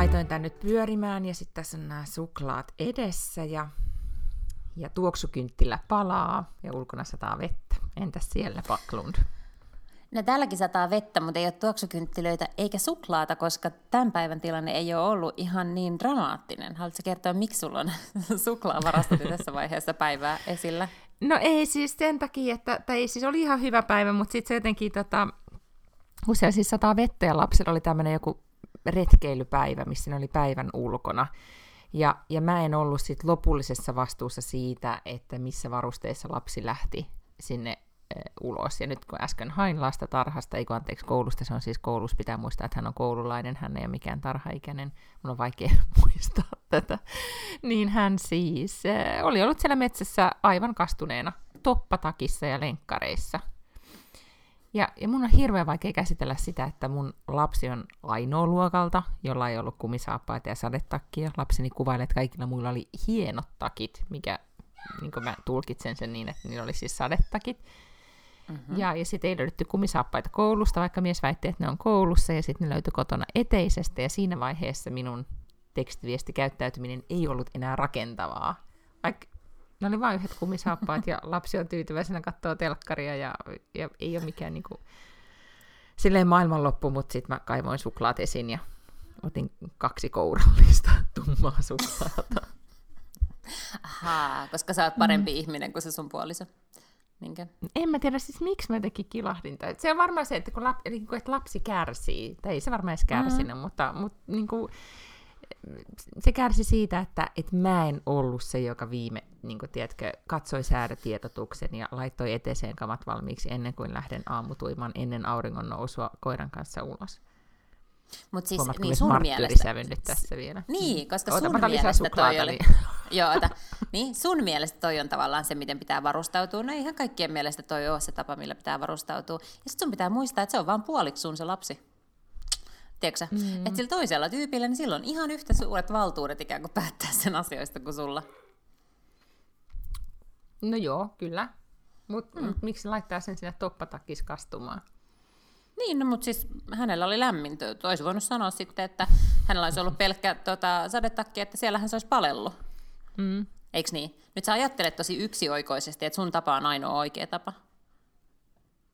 Laitoin tän nyt pyörimään ja sitten tässä on nämä suklaat edessä ja, ja tuoksukynttilä palaa ja ulkona sataa vettä. Entäs siellä Paklund? No täälläkin sataa vettä, mutta ei ole tuoksukynttilöitä eikä suklaata, koska tämän päivän tilanne ei ole ollut ihan niin dramaattinen. Haluatko kertoa, miksi sulla on suklaavarastot tässä vaiheessa päivää esillä? No ei siis sen takia, että tai siis oli ihan hyvä päivä, mutta sitten se jotenkin, tota, siellä siis sataa vettä ja lapsilla oli tämmöinen joku retkeilypäivä, missä ne oli päivän ulkona. Ja, ja mä en ollut sit lopullisessa vastuussa siitä, että missä varusteissa lapsi lähti sinne e, ulos. Ja nyt kun äsken hain lasta tarhasta, ei kun anteeksi koulusta, se on siis koulussa, pitää muistaa, että hän on koululainen, hän ei ole mikään tarhaikäinen, mun on vaikea muistaa tätä, niin hän siis e, oli ollut siellä metsässä aivan kastuneena toppatakissa ja lenkkareissa. Ja, ja mun on hirveän vaikea käsitellä sitä, että mun lapsi on ainoa luokalta, jolla ei ollut kumisaappaita ja sadetakkia. Lapseni kuvailee, että kaikilla muilla oli hienot takit, mikä niin mä tulkitsen sen niin, että niillä oli siis sadetakit. Mm-hmm. Ja, ja sitten ei löydetty kumisaappaita koulusta, vaikka mies väitti, että ne on koulussa, ja sitten ne löytyi kotona eteisestä, ja siinä vaiheessa minun tekstiviestikäyttäytyminen ei ollut enää rakentavaa. Vaikka ne oli vain yhdet kumisaappaat ja lapsi on tyytyväisenä katsoa telkkaria ja, ja ei ole mikään niinku, silleen maailmanloppu, mutta sitten mä kaivoin suklaat esiin ja otin kaksi kourallista tummaa suklaata. Ahaa, koska sä oot parempi mm. ihminen kuin se sun puoliso. Minkä? En mä tiedä siis miksi mä jotenkin kilahdin. Se on varmaan se, että kun lapsi, että lapsi kärsii, tai ei se varmaan edes kärsinyt, mm. mutta, mutta niin kuin, se kärsi siitä, että, että mä en ollut se, joka viime, niin kuin, tiedätkö, katsoi säädötietotuksen ja laittoi eteeseen kamat valmiiksi ennen kuin lähden aamutuimaan ennen auringon nousua koiran kanssa ulos. Mut siis, Huomatko, niin sun mielestä... nyt tässä vielä? Niin, koska sun Oota, mielestä toi oli... Joo, ota. Niin, sun mielestä toi on tavallaan se, miten pitää varustautua. No ihan kaikkien mielestä toi on se tapa, millä pitää varustautua. Ja sit sun pitää muistaa, että se on vaan puoliksi sun se lapsi. Tiedätkö mm. Että sillä toisella tyypillä, niin silloin ihan yhtä suuret valtuudet ikään kuin päättää sen asioista kuin sulla. No joo, kyllä. Mutta mm. mut miksi laittaa sen sinne toppatakis kastumaan? Niin, no, mutta siis hänellä oli lämmin. Olisi voinut sanoa sitten, että hänellä olisi ollut pelkkä tota, sadetakki, että siellähän se olisi palellut. Mm. Eikö niin? Nyt sä ajattelet tosi yksioikoisesti, että sun tapa on ainoa oikea tapa.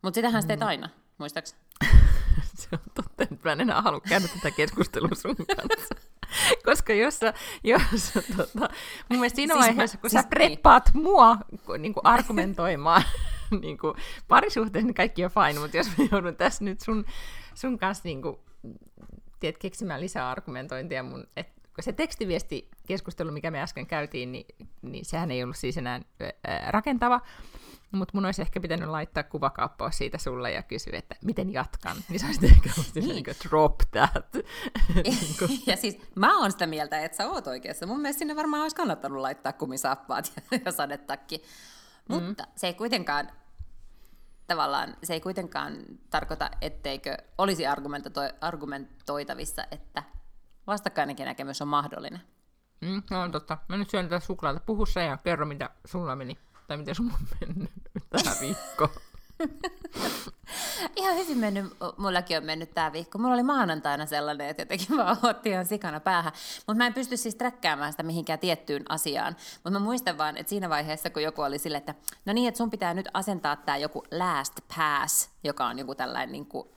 Mutta sitähän mm. sä teet mm. aina, muistaakseni? se on totta, että mä en enää halua käydä tätä keskustelua sun kanssa. Koska jos sä, jos, tota, mun mielestä siinä siis vaiheessa, mä, kun siis sä preppaat niin. mua niin kuin argumentoimaan niin kuin parisuhteessa, niin kaikki on fine, mutta jos mä joudun tässä nyt sun, sun kanssa niin kuin, tiedät, keksimään lisää argumentointia mun, et, se tekstiviesti keskustelu, mikä me äsken käytiin, niin, niin sehän ei ollut siis enää ää, rakentava, mutta mun olisi ehkä pitänyt laittaa kuvakaappaus siitä sulle ja kysyä, että miten jatkan. Niin sä olisit ehkä niin. niin drop that. Ja siis mä oon sitä mieltä, että sä oot oikeassa. Mun mielestä sinne varmaan olisi kannattanut laittaa kumisaappaat ja sadetakki. Mutta mm. se ei kuitenkaan tavallaan, se ei kuitenkaan tarkoita, etteikö olisi argumentoitavissa, että vastakkainenkin näkemys on mahdollinen. Mm, no on totta. Mä nyt syön tätä suklaata. Puhu ja kerro, mitä sulla meni tai miten sun on mennyt tämä viikko? ihan hyvin mennyt, mullakin on mennyt tämä viikko. Mulla oli maanantaina sellainen, että jotenkin vaan otti ihan sikana päähän. Mutta mä en pysty siis träkkäämään sitä mihinkään tiettyyn asiaan. Mutta mä muistan vaan, että siinä vaiheessa, kun joku oli sille, että no niin, että sun pitää nyt asentaa tämä joku last pass, joka on joku tällainen niin kuin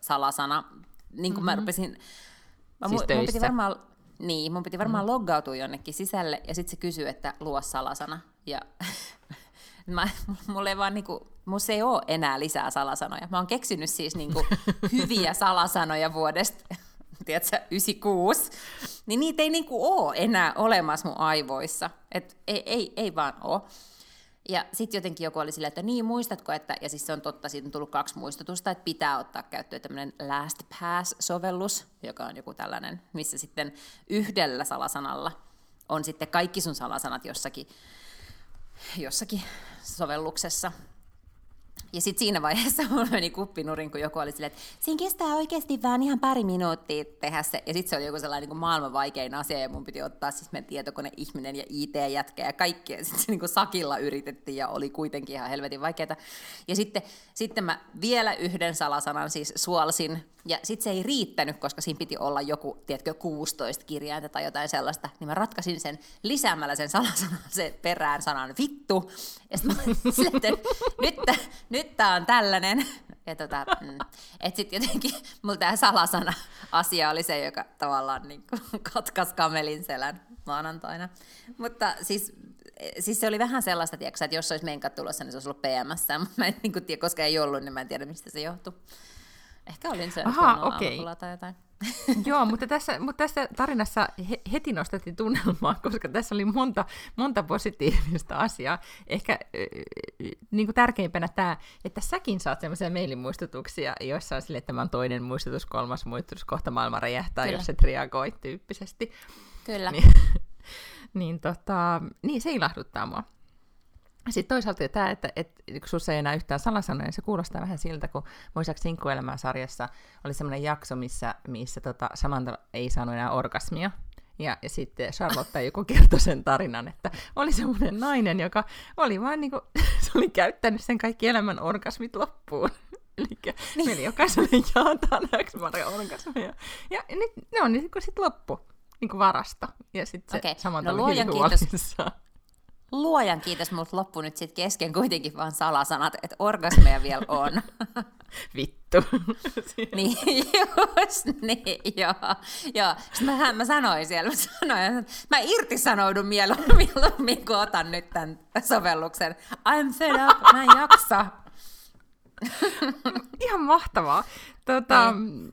salasana. Niin kuin mm-hmm. mä rupesin... Mä, siis mun piti varmaan, niin, mun piti varmaan mm. loggautua jonnekin sisälle ja sitten se kysyy, että luo salasana. Ja mä, mulla ei vaan niinku, musta ei ole enää lisää salasanoja. Mä oon keksinyt siis niinku hyviä salasanoja vuodesta, tiedätkö, 96. Niin niitä ei niinku ole enää olemassa mun aivoissa. Et ei, ei, ei vaan ole. Ja sitten jotenkin joku oli silleen, että niin muistatko, että, ja siis se on totta, siitä on tullut kaksi muistutusta, että pitää ottaa käyttöön tämmöinen LastPass-sovellus, joka on joku tällainen, missä sitten yhdellä salasanalla on sitten kaikki sun salasanat jossakin, jossakin sovelluksessa. Ja sitten siinä vaiheessa mulla meni kuppinurin, kun joku oli silleen, että siinä kestää oikeasti vaan ihan pari minuuttia tehdä se. Ja sitten se oli joku sellainen niin maailman vaikein asia, ja mun piti ottaa siis meidän tietokone-ihminen ja IT-jätkä ja kaikkea. Sitten se niin kuin sakilla yritettiin ja oli kuitenkin ihan helvetin vaikeaa. Ja sitten, sitten mä vielä yhden salasanan siis suolsin, ja sitten se ei riittänyt, koska siinä piti olla joku, tiedätkö, 16 kirjainta tai jotain sellaista, niin mä ratkaisin sen lisäämällä sen salasanan se perään sanan vittu. Ja sitten mä että nyt, nyt tää on tällainen. Ja tota, mm, että sitten jotenkin mulla tämä salasana asia oli se, joka tavallaan niin katkaisi kamelin selän maanantaina. Mutta siis siis se oli vähän sellaista, tiedätkö, että jos olisi menkat tulossa, niin se olisi ollut PMS, mutta mä en niin tiedä, koska ei ollut, niin mä en tiedä, mistä se johtuu. Ehkä olin se Aha, okei. Okay. tai jotain. Joo, mutta tässä, mutta tässä tarinassa he, heti nostettiin tunnelmaa, koska tässä oli monta, monta positiivista asiaa. Ehkä äh, niin kuin tärkeimpänä tämä, että säkin saat sellaisia mailimuistutuksia, joissa on sille, että tämä on toinen muistutus, kolmas muistutus, kohta maailma räjähtää, Kyllä. jos et reagoi tyyppisesti. Kyllä. Niin, niin, tota, niin se ilahduttaa mua. Sitten toisaalta tämä, että, että kun sinussa ei enää yhtään salasanoja, niin se kuulostaa vähän siltä, kun muistaakseni Sinkkuelämää sarjassa oli semmoinen jakso, missä, missä tota, Samantha ei saanut enää orgasmia. Ja, ja sitten Charlotte joku kertoi sen tarinan, että oli semmoinen nainen, joka oli vaan niin kuin, se oli käyttänyt sen kaikki elämän orgasmit loppuun. Eli niin. meillä jokaiselle jaetaan X orgasmeja. Ja nyt ne on niin sitten loppu niin kuin varasta. Ja sitten se okay. Samantha no, oli kiitos luojan kiitos, mutta loppu nyt sitten kesken kuitenkin vaan salasanat, että orgasmeja vielä on. Vittu. niin, just niin, joo. joo. mä, mä sanoin siellä, mä sanoin, että mä irtisanoudun mieluummin, mieluummin kun otan nyt tämän sovelluksen. I'm fed up, mä en jaksa. Ihan mahtavaa. Tota, niin.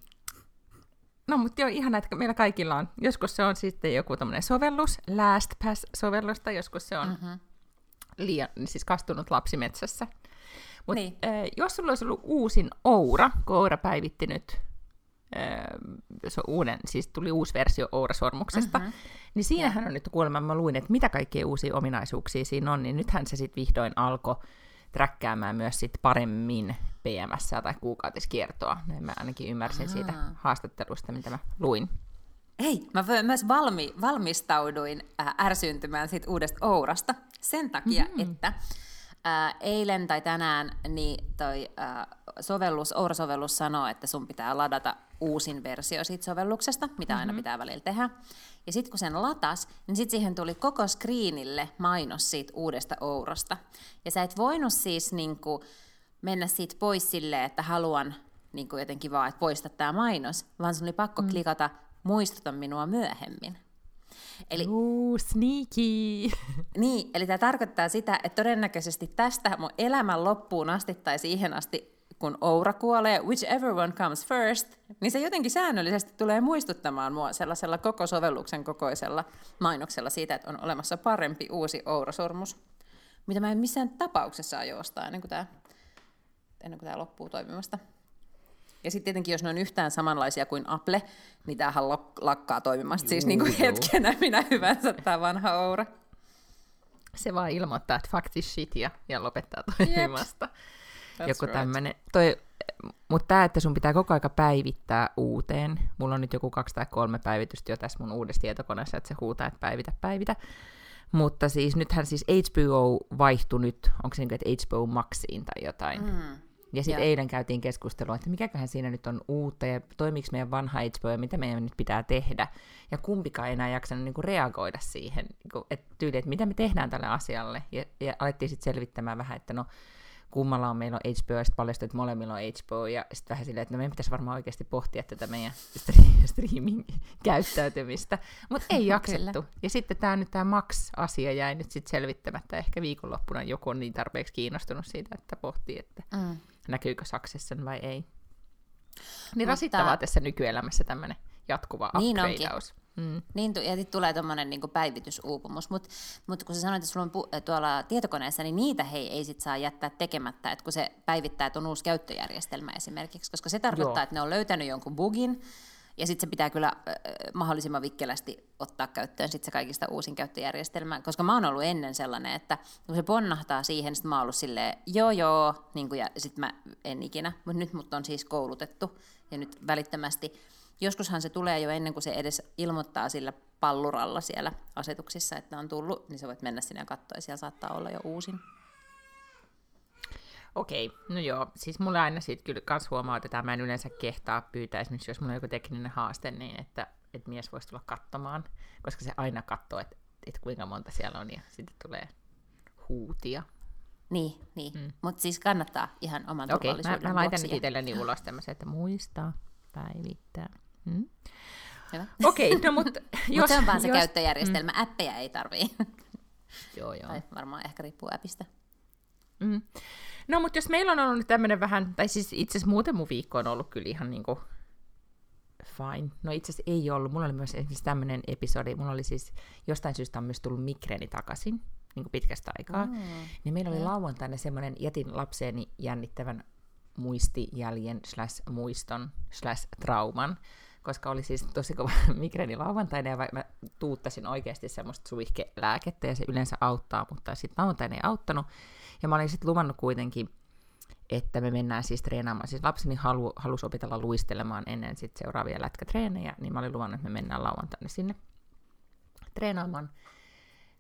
No, mutta joo, ihan että meillä kaikilla on. Joskus se on sitten joku tämmöinen sovellus, LastPass-sovellusta, joskus se on mm-hmm. liian, siis kastunut lapsi metsässä. Mutta niin. äh, jos sulla olisi ollut uusin Oura, kun Oura päivitti nyt, äh, se on uuden, siis tuli uusi versio Oura-sormuksesta, mm-hmm. niin siinähän yeah. on nyt kuulemma, mä luin, että mitä kaikkea uusia ominaisuuksia siinä on, niin nythän se sitten vihdoin alkoi träkkäämään myös sit paremmin PMS tai kuukautiskiertoa. Näin mä ainakin ymmärsin Aha. siitä haastattelusta, mitä mä luin. Ei, mä myös valmi, valmistauduin äh, ärsyntymään siitä uudesta Ourasta sen takia, mm-hmm. että äh, eilen tai tänään niin toi äh, sovellus, Oura-sovellus sanoo, että sun pitää ladata uusin versio siitä sovelluksesta, mitä mm-hmm. aina pitää välillä tehdä. Ja sitten kun sen latas, niin sitten siihen tuli koko screenille mainos siitä uudesta Ourosta. Ja sä et voinut siis niinku mennä siitä pois silleen, että haluan niinku jotenkin vaan, että poista tämä mainos, vaan sun oli pakko mm. klikata muistuta minua myöhemmin. Eli, Ooh, sneaky! Niin, eli tämä tarkoittaa sitä, että todennäköisesti tästä mun elämän loppuun asti tai siihen asti kun Oura kuolee, whichever one comes first, niin se jotenkin säännöllisesti tulee muistuttamaan mua sellaisella koko sovelluksen kokoisella mainoksella siitä, että on olemassa parempi uusi Oura-sormus, mitä mä en missään tapauksessa aio ostaa ennen kuin tämä, ennen kuin tämä loppuu toimimasta. Ja sitten tietenkin, jos ne on yhtään samanlaisia kuin Apple, niin tämähän lakkaa toimimasta. Siis niin kuin hetkenä minä hyvänsä tämä vanha Oura. Se vaan ilmoittaa, että fact is shit ja, ja lopettaa toimimasta. Yep. That's joku right. tämmöinen. Toi, mutta tämä, että sun pitää koko aika päivittää uuteen. Mulla on nyt joku kaksi tai kolme päivitystä jo tässä mun uudessa tietokoneessa, että se huutaa, että päivitä, päivitä. Mutta siis nythän siis HBO vaihtui nyt, onko se niin kuin, että HBO Maxiin tai jotain. Mm. Ja sitten eilen käytiin keskustelua, että mikäköhän siinä nyt on uutta ja toimiiko meidän vanha HBO ja mitä meidän nyt pitää tehdä. Ja kumpikaan ei enää jaksanut niin kuin reagoida siihen, niin kuin, että tyyli, että mitä me tehdään tälle asialle. Ja, ja alettiin sitten selvittämään vähän, että no kummalla on meillä on HBO, ja sitten paljastui, että molemmilla on HBO, ja sitten vähän silleen, että no meidän pitäisi varmaan oikeasti pohtia tätä meidän streaming-käyttäytymistä, mutta ei jaksettu. ja sitten tämä nyt tämä Max-asia jäi nyt sitten selvittämättä, ehkä viikonloppuna joku on niin tarpeeksi kiinnostunut siitä, että pohtii, että mm. näkyykö Saksessa vai ei. Niin mutta... rasittavaa tässä nykyelämässä tämmöinen jatkuva niin upgradeaus. Onkin. Mm. Niin, ja sitten tulee tuommoinen niin päivitysuupumus. Mutta mut kun sä sanoit, että sulla on pu- tuolla tietokoneessa, niin niitä hei ei sit saa jättää tekemättä, että kun se päivittää, että on uusi käyttöjärjestelmä esimerkiksi, koska se tarkoittaa, Joo. että ne on löytänyt jonkun bugin, Ja sitten se pitää kyllä äh, mahdollisimman vikkelästi ottaa käyttöön sit se kaikista uusin käyttöjärjestelmä, koska mä oon ollut ennen sellainen, että kun se ponnahtaa siihen, sitten mä oon ollut silleen, joo joo, niin kuin, ja sitten mä en ikinä, mutta nyt mut on siis koulutettu, ja nyt välittömästi, joskushan se tulee jo ennen kuin se edes ilmoittaa sillä palluralla siellä asetuksissa, että on tullut, niin sä voit mennä sinne ja katsoa, ja siellä saattaa olla jo uusin. Okei, no joo, siis mulla aina siitä kyllä kans huomautetaan, mä en yleensä kehtaa pyytää esimerkiksi, jos mulla on joku tekninen haaste, niin että, että mies voisi tulla katsomaan, koska se aina katsoo, että, että kuinka monta siellä on, ja sitten tulee huutia. Niin, niin. Mm. mutta siis kannattaa ihan oman Okei, turvallisuuden mä, mä laitan nyt itselleni ulos tämmöisen, että muistaa päivittää. Mm. Okei, no mutta jos... Se on vaan se jos, käyttöjärjestelmä, mm. appeja ei tarvii. Joo, joo. tai varmaan ehkä riippuu appista. Mm. No, mutta jos meillä on ollut nyt tämmöinen vähän, tai siis itse asiassa muuten mun viikko on ollut kyllä ihan niinku fine. No itse asiassa ei ollut. Mulla oli myös esimerkiksi tämmöinen episodi, mulla oli siis jostain syystä on myös tullut migreeni takaisin, niin kuin pitkästä aikaa. Mm. Niin meillä oli lauantaina semmoinen, jätin lapseeni jännittävän muistijäljen slash muiston slash trauman, koska oli siis tosi kova migreeni lauantaina, ja mä tuuttasin oikeasti semmoista suihkelääkettä, ja se yleensä auttaa, mutta sitten lauantaina ei auttanut. Ja mä olin sitten luvannut kuitenkin, että me mennään siis treenaamaan. Siis lapseni halu, halusi opetella luistelemaan ennen sit seuraavia lätkätreenejä, niin mä olin luvannut, että me mennään lauantaina sinne treenaamaan.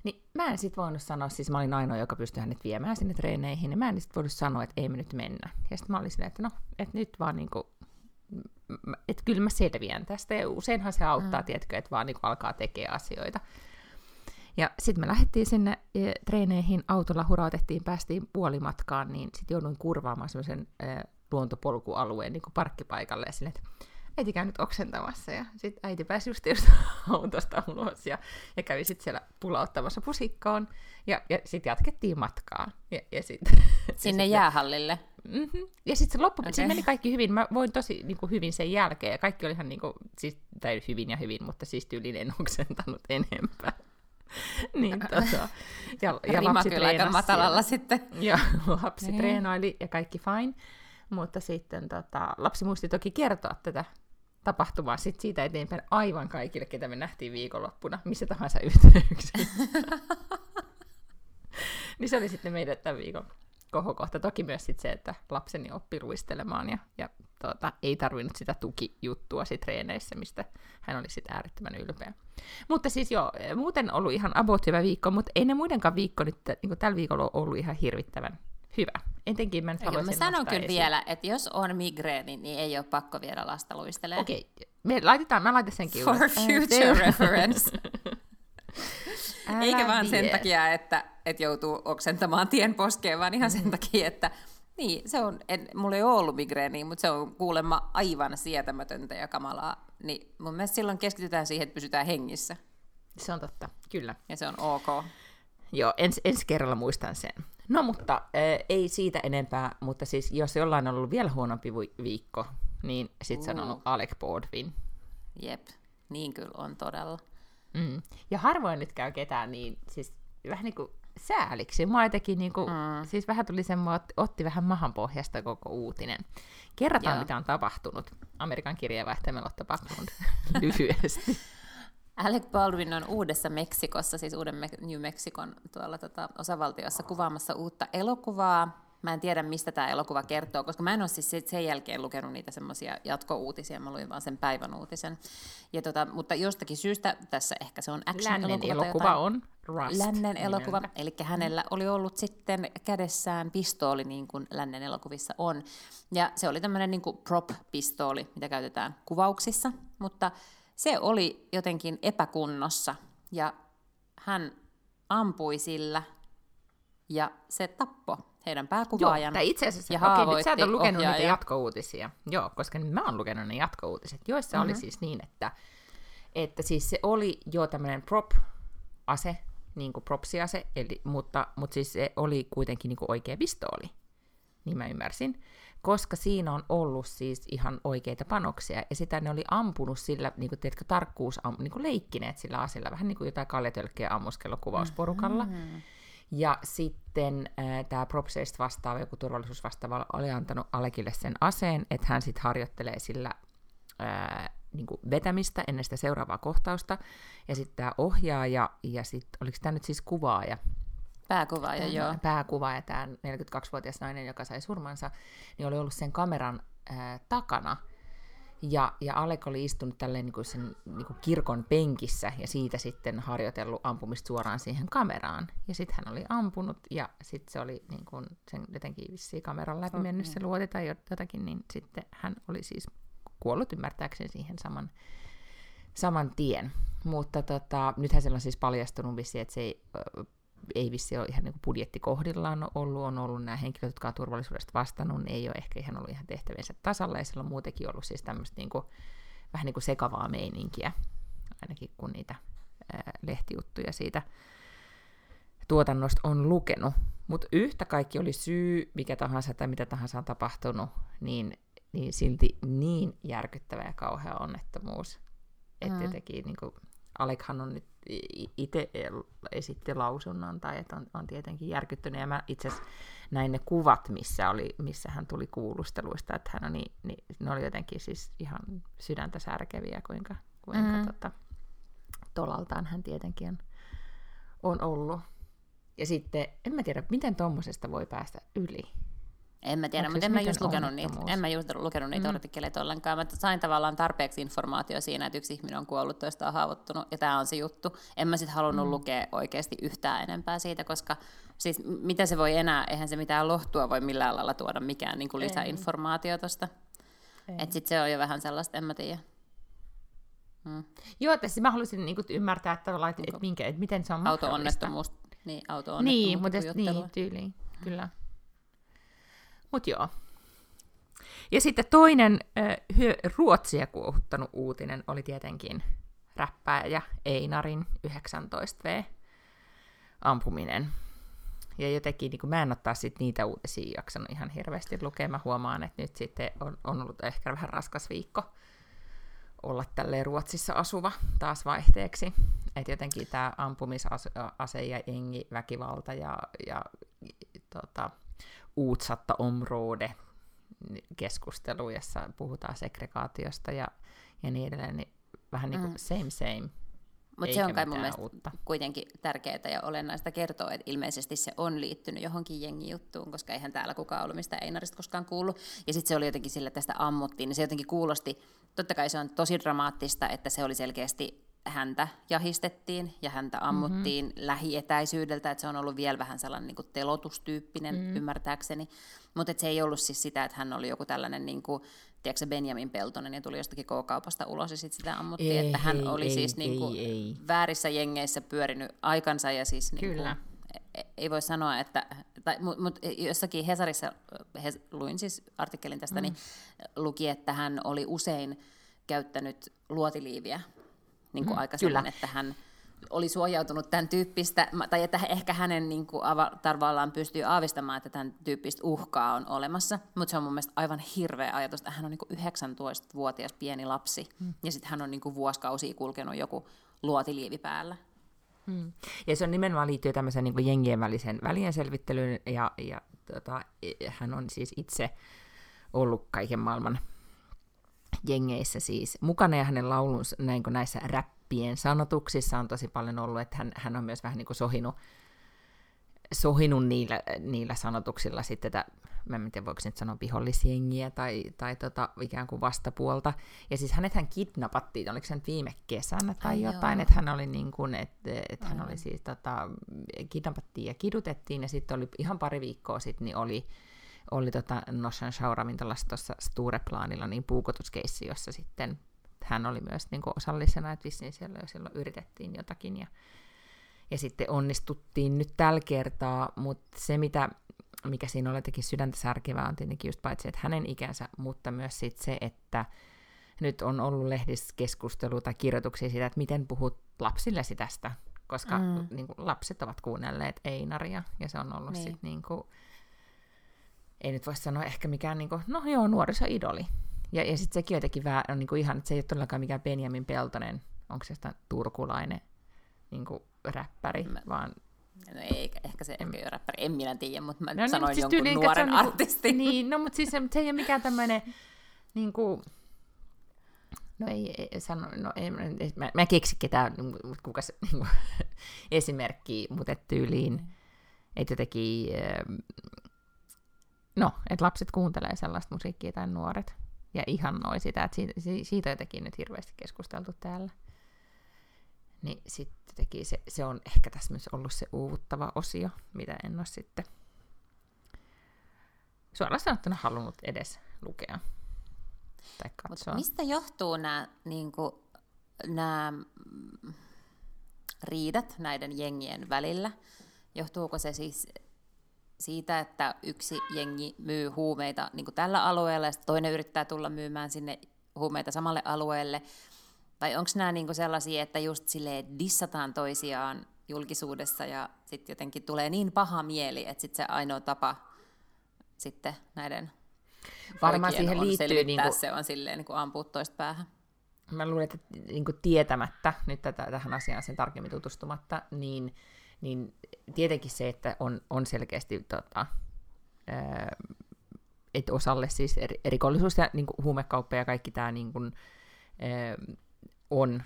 Niin mä en sitten voinut sanoa, siis mä olin ainoa, joka pystyi hänet viemään sinne treeneihin, niin mä en sitten voinut sanoa, että ei me nyt mennä. Ja sitten mä olin silleen, että no, että nyt vaan niinku, että kyllä mä selviän tästä, ja useinhan se auttaa, mm. tiedätkö, että vaan niinku alkaa tekemään asioita. Ja sitten me lähdettiin sinne e, treeneihin, autolla hurautettiin, päästiin puolimatkaan, niin sitten jouduin kurvaamaan semmoisen e, luontopolkualueen niin parkkipaikalle ja sinne, että äiti käy nyt oksentamassa. Ja sitten äiti pääsi just, just autosta ulos ja, ja kävi sitten siellä pulauttamassa pusikkoon. Ja, ja sitten jatkettiin matkaa. Ja, ja sit, Sinne ja jäähallille? Mm-hmm. Ja sitten se loppu, okay. siinä meni kaikki hyvin. Mä voin tosi niin kuin, hyvin sen jälkeen. Ja kaikki oli ihan niin kuin, siis, tai hyvin ja hyvin, mutta siis tyyliin en oksentanut enempää. niin, tota, ja, ja lapsi kyllä aika matalalla sitten. Ja lapsi niin. treenaili ja kaikki fine. Mutta sitten tota, lapsi muisti toki kertoa tätä tapahtumaa sit siitä eteenpäin aivan kaikille, ketä me nähtiin viikonloppuna, missä tahansa yhteyksissä. niin se oli sitten meidän tämän viikon kohokohta. Toki myös sit se, että lapseni oppi luistelemaan ja, ja tuota, ei tarvinnut sitä tukijuttua sit treeneissä, mistä hän oli sitten äärettömän ylpeä. Mutta siis joo, muuten ollut ihan about hyvä viikko, mutta ei ne muidenkaan viikko nyt niin tällä viikolla ollut ihan hirvittävän hyvä. Etenkin mä nyt Eikä, Mä sanon kyllä esiin. vielä, että jos on migreeni, niin ei ole pakko viedä lasta luistelemaan. Okei, okay. me laitetaan, mä laitan senkin For future reference. Eikä vaan vie. sen takia, että, että joutuu oksentamaan tien poskeen, vaan ihan sen takia, että niin, se on, en, mulla ei ole ollut migreeniä, mutta se on kuulemma aivan sietämätöntä ja kamalaa. Niin mun mielestä silloin keskitytään siihen, että pysytään hengissä. Se on totta, kyllä. Ja se on ok. Joo, ens, ensi kerralla muistan sen. No mutta äh, ei siitä enempää, mutta siis jos jollain on ollut vielä huonompi viikko, niin sit se on ollut Alec Baldwin. Jep, niin kyllä on todella. Mm. Ja harvoin nyt käy ketään niin, siis vähän niin kuin sääliksi. Mua jotenkin niin kuin, mm. siis vähän tuli semmoinen, otti, otti vähän mahan pohjasta koko uutinen. Kerrataan, Joo. mitä on tapahtunut. Amerikan kirjeenvaihtajalla on tapahtunut lyhyesti. Alec Baldwin on uudessa Meksikossa, siis uuden New Mexicon tuolla tota, osavaltiossa kuvaamassa uutta elokuvaa. Mä en tiedä, mistä tämä elokuva kertoo, koska mä en ole siis sen jälkeen lukenut niitä semmoisia jatkouutisia, mä luin vaan sen päivän uutisen. Ja tota, mutta jostakin syystä, tässä ehkä se on action-elokuva. elokuva on Rust. Lännen elokuva, eli hänellä oli ollut sitten kädessään pistooli, niin kuin lännen elokuvissa on. Ja se oli tämmöinen niin prop-pistooli, mitä käytetään kuvauksissa, mutta se oli jotenkin epäkunnossa ja hän ampui sillä ja se tappo heidän pääkuvaajan Joo, itse asiassa, ja okei, nyt sä et ole lukenut ohjaaja. niitä jatkouutisia. Joo, koska mä oon lukenut ne jatkouutiset, joissa mm-hmm. oli siis niin, että, että siis se oli jo tämmöinen prop-ase, niin kuin propsiase, eli, mutta, mutta siis se oli kuitenkin niin kuin oikea pistooli, niin mä ymmärsin koska siinä on ollut siis ihan oikeita panoksia, ja sitä ne oli ampunut sillä, niin kuin, tiedätkö, tarkkuus, niin kuin leikkineet sillä asilla, vähän niin kuin jotain kaljatölkkiä ammuskelukuvausporukalla. Mm-hmm. Ja sitten äh, tämä propseista vastaava, joku turvallisuus vastaava oli antanut Alekille sen aseen, että hän sitten harjoittelee sillä äh, niin kuin vetämistä ennen sitä seuraavaa kohtausta. Ja sitten tämä ohjaaja ja sitten, oliko tämä nyt siis kuvaaja, Pääkuvaaja, Tämä joo. pääkuvaaja, tämä 42-vuotias nainen, joka sai surmansa, niin oli ollut sen kameran ää, takana. Ja, ja Alek oli istunut tälleen niin kuin sen niin kuin kirkon penkissä ja siitä sitten harjoitellut ampumista suoraan siihen kameraan. Ja sitten hän oli ampunut ja sitten se oli niin kuin sen jotenkin vissiin kameran läpi mennyt se luoti tai jotakin, niin sitten hän oli siis kuollut ymmärtääkseni siihen saman, saman tien. Mutta tota, nythän siellä on siis paljastunut vissiin, että se ei, ei vissi ole ihan niin budjettikohdillaan ollut, on ollut nämä henkilöt, jotka on turvallisuudesta vastannut, niin ei ole ehkä ihan ollut ihan tehtäviensä tasalla, ja siellä on muutenkin ollut siis tämmöistä niin kuin, vähän niin kuin sekavaa meininkiä, ainakin kun niitä ää, lehtijuttuja siitä tuotannosta on lukenut. Mutta yhtä kaikki oli syy, mikä tahansa tai mitä tahansa on tapahtunut, niin, niin silti niin järkyttävä ja kauhea onnettomuus. Että Mm. jotenkin niin kuin, Alekhan on nyt itse esitti lausunnon, tai että on, on tietenkin järkyttynyt, ja mä itse näin ne kuvat, missä, oli, missä hän tuli kuulusteluista, että hän on niin, niin, ne oli jotenkin siis ihan sydäntä särkeviä, kuinka, kuinka Mm. tota, tolaltaan hän tietenkin on, on ollut. Ja sitten, en mä tiedä, miten tommosesta voi päästä yli. En mä tiedä, mutta siis en mä miten just lukenut niitä, en mä just lukenut niitä mm. artikkeleita ollenkaan. Mä sain tavallaan tarpeeksi informaatiota siinä, että yksi ihminen on kuollut, toista on haavoittunut, ja tämä on se juttu. En mä sit halunnut mm. lukea oikeasti yhtään enempää siitä, koska siis mitä se voi enää, eihän se mitään lohtua voi millään lailla tuoda mikään niin kuin lisäinformaatio tosta. Että sit se on jo vähän sellaista, en mä tiedä. Mm. Joo, tässä mä haluaisin niin ymmärtää, että, että, että, minkä, että miten se on. Auto-onnettomuus. Niin, auto Niin, mutta niin, tyyliin, kyllä. Mut joo. Ja sitten toinen äh, Ruotsia kuohuttanut uutinen oli tietenkin räppääjä Einarin 19V ampuminen. Ja jotenkin niin mä en ole taas sit niitä uutisia jaksanut ihan hirveästi lukea. Mä huomaan, että nyt sitten on, on ollut ehkä vähän raskas viikko olla tälleen Ruotsissa asuva taas vaihteeksi. Että jotenkin tämä ampumisase ja jengi, väkivalta ja, ja tota, uutsatta område keskustelu, jossa puhutaan segregaatiosta ja, ja niin edelleen, niin vähän niin kuin mm. same same. Mutta se on kai mun mielestä uutta. kuitenkin tärkeää ja olennaista kertoa, että ilmeisesti se on liittynyt johonkin jengijuttuun, koska eihän täällä kukaan ollut mistä Einarista koskaan kuullut. Ja sitten se oli jotenkin sille, että tästä ammuttiin, niin se jotenkin kuulosti, totta kai se on tosi dramaattista, että se oli selkeästi häntä jahistettiin ja häntä ammuttiin mm-hmm. lähietäisyydeltä, että se on ollut vielä vähän sellainen niin kuin telotustyyppinen mm. ymmärtääkseni, mutta se ei ollut siis sitä, että hän oli joku tällainen niin kuin, tiedätkö Benjamin Peltonen ja tuli jostakin K-kaupasta ulos ja sitten sitä ammuttiin, ei, että hän ei, oli ei, siis ei, niin kuin ei. väärissä jengeissä pyörinyt aikansa ja siis niin Kyllä. Kuin, ei voi sanoa, että, tai, mutta mut jossakin Hesarissa, he, luin siis artikkelin tästä, mm. niin luki, että hän oli usein käyttänyt luotiliiviä niin kuin mm, aikaisemmin, kyllä. että hän oli suojautunut tämän tyyppistä, tai että ehkä hänen niin kuin, tavallaan pystyy aavistamaan, että tämän tyyppistä uhkaa on olemassa, mutta se on mun mielestä aivan hirveä ajatus, että hän on niin kuin 19-vuotias pieni lapsi, mm. ja sitten hän on niin kuin vuosikausia kulkenut joku luotiliivi päällä. Hmm. Ja se on nimenomaan liittyy tämmöiseen niin jengien välisen välien selvittelyyn, ja, ja tota, hän on siis itse ollut kaiken maailman jengeissä siis. Mukana, ja hänen laulunsa näin kuin näissä räppien sanotuksissa on tosi paljon ollut, että hän, hän on myös vähän niin kuin sohinut, sohinut niillä, niillä sanotuksilla sitten tätä, mä en tiedä voiko nyt sanoa vihollisjengiä tai, tai tota, ikään kuin vastapuolta. Ja siis hänet hän kidnappattiin, oliko se nyt viime kesänä tai Ai jotain, että hän oli niin kuin, että et hän oli siis tota, kidnappattiin ja kidutettiin, ja sitten oli ihan pari viikkoa sitten, niin oli oli tota Noshan Show-ravintolassa tuossa Stureplaanilla niin puukotuskeissi, jossa sitten hän oli myös niin kuin osallisena, että vissiin siellä jo silloin yritettiin jotakin ja, ja sitten onnistuttiin nyt tällä kertaa, mutta se mitä, mikä siinä oli jotenkin sydäntä särkevää on tietenkin just paitsi, että hänen ikänsä, mutta myös sit se, että nyt on ollut lehdissä keskustelua tai kirjoituksia siitä, että miten puhut lapsillesi tästä, koska mm. niin kuin, lapset ovat kuunnelleet Einaria ja se on ollut niin. sitten niin kuin, ei nyt voi sanoa ehkä mikään, niin kuin, no joo, nuorisoidoli. Ja, ja sitten sekin jotenkin vähän on niin kuin ihan, että se ei ole todellakaan mikään Benjamin Peltonen, onko se sitä turkulainen niin kuin räppäri, mä, vaan... No ei, ehkä se ehkä ole räppäri, en minä tiedä, mutta mä no, sanoin niin, siis jonkun tyyliin, nuoren niin artistin. Niin, no mutta siis se, se ei ole mikään tämmöinen niin kuin, No ei, ei sano, no ei, mä, mä keksi ketään, kuka se, niin kuin, esimerkki, mutta tyyliin, että jotenkin, no, että lapset kuuntelee sellaista musiikkia tai nuoret, ja ihannoi sitä, että siitä, siitä jotenkin nyt hirveästi keskusteltu täällä. Niin sitten teki se, se on ehkä tässä myös ollut se uuvuttava osio, mitä en ole sitten suoraan sanottuna halunnut edes lukea tai katsoa. Mut mistä johtuu nämä niin riidat näiden jengien välillä? Johtuuko se siis siitä, että yksi jengi myy huumeita niin tällä alueella ja toinen yrittää tulla myymään sinne huumeita samalle alueelle? Vai onko nämä niin sellaisia, että just sille dissataan toisiaan julkisuudessa ja sitten jotenkin tulee niin paha mieli, että sitten se ainoa tapa sitten näiden Varmaan siihen on liittyy... Niin kuin, se on silleen niin kuin ampua toista päähän. Mä luulen, että niin tietämättä, nyt tätä, tähän asiaan sen tarkemmin tutustumatta, niin, niin tietenkin se, että on, on selkeästi tota, että osalle siis rikollisuus ja niin kuin huumekauppa ja kaikki tämä niin kuin, on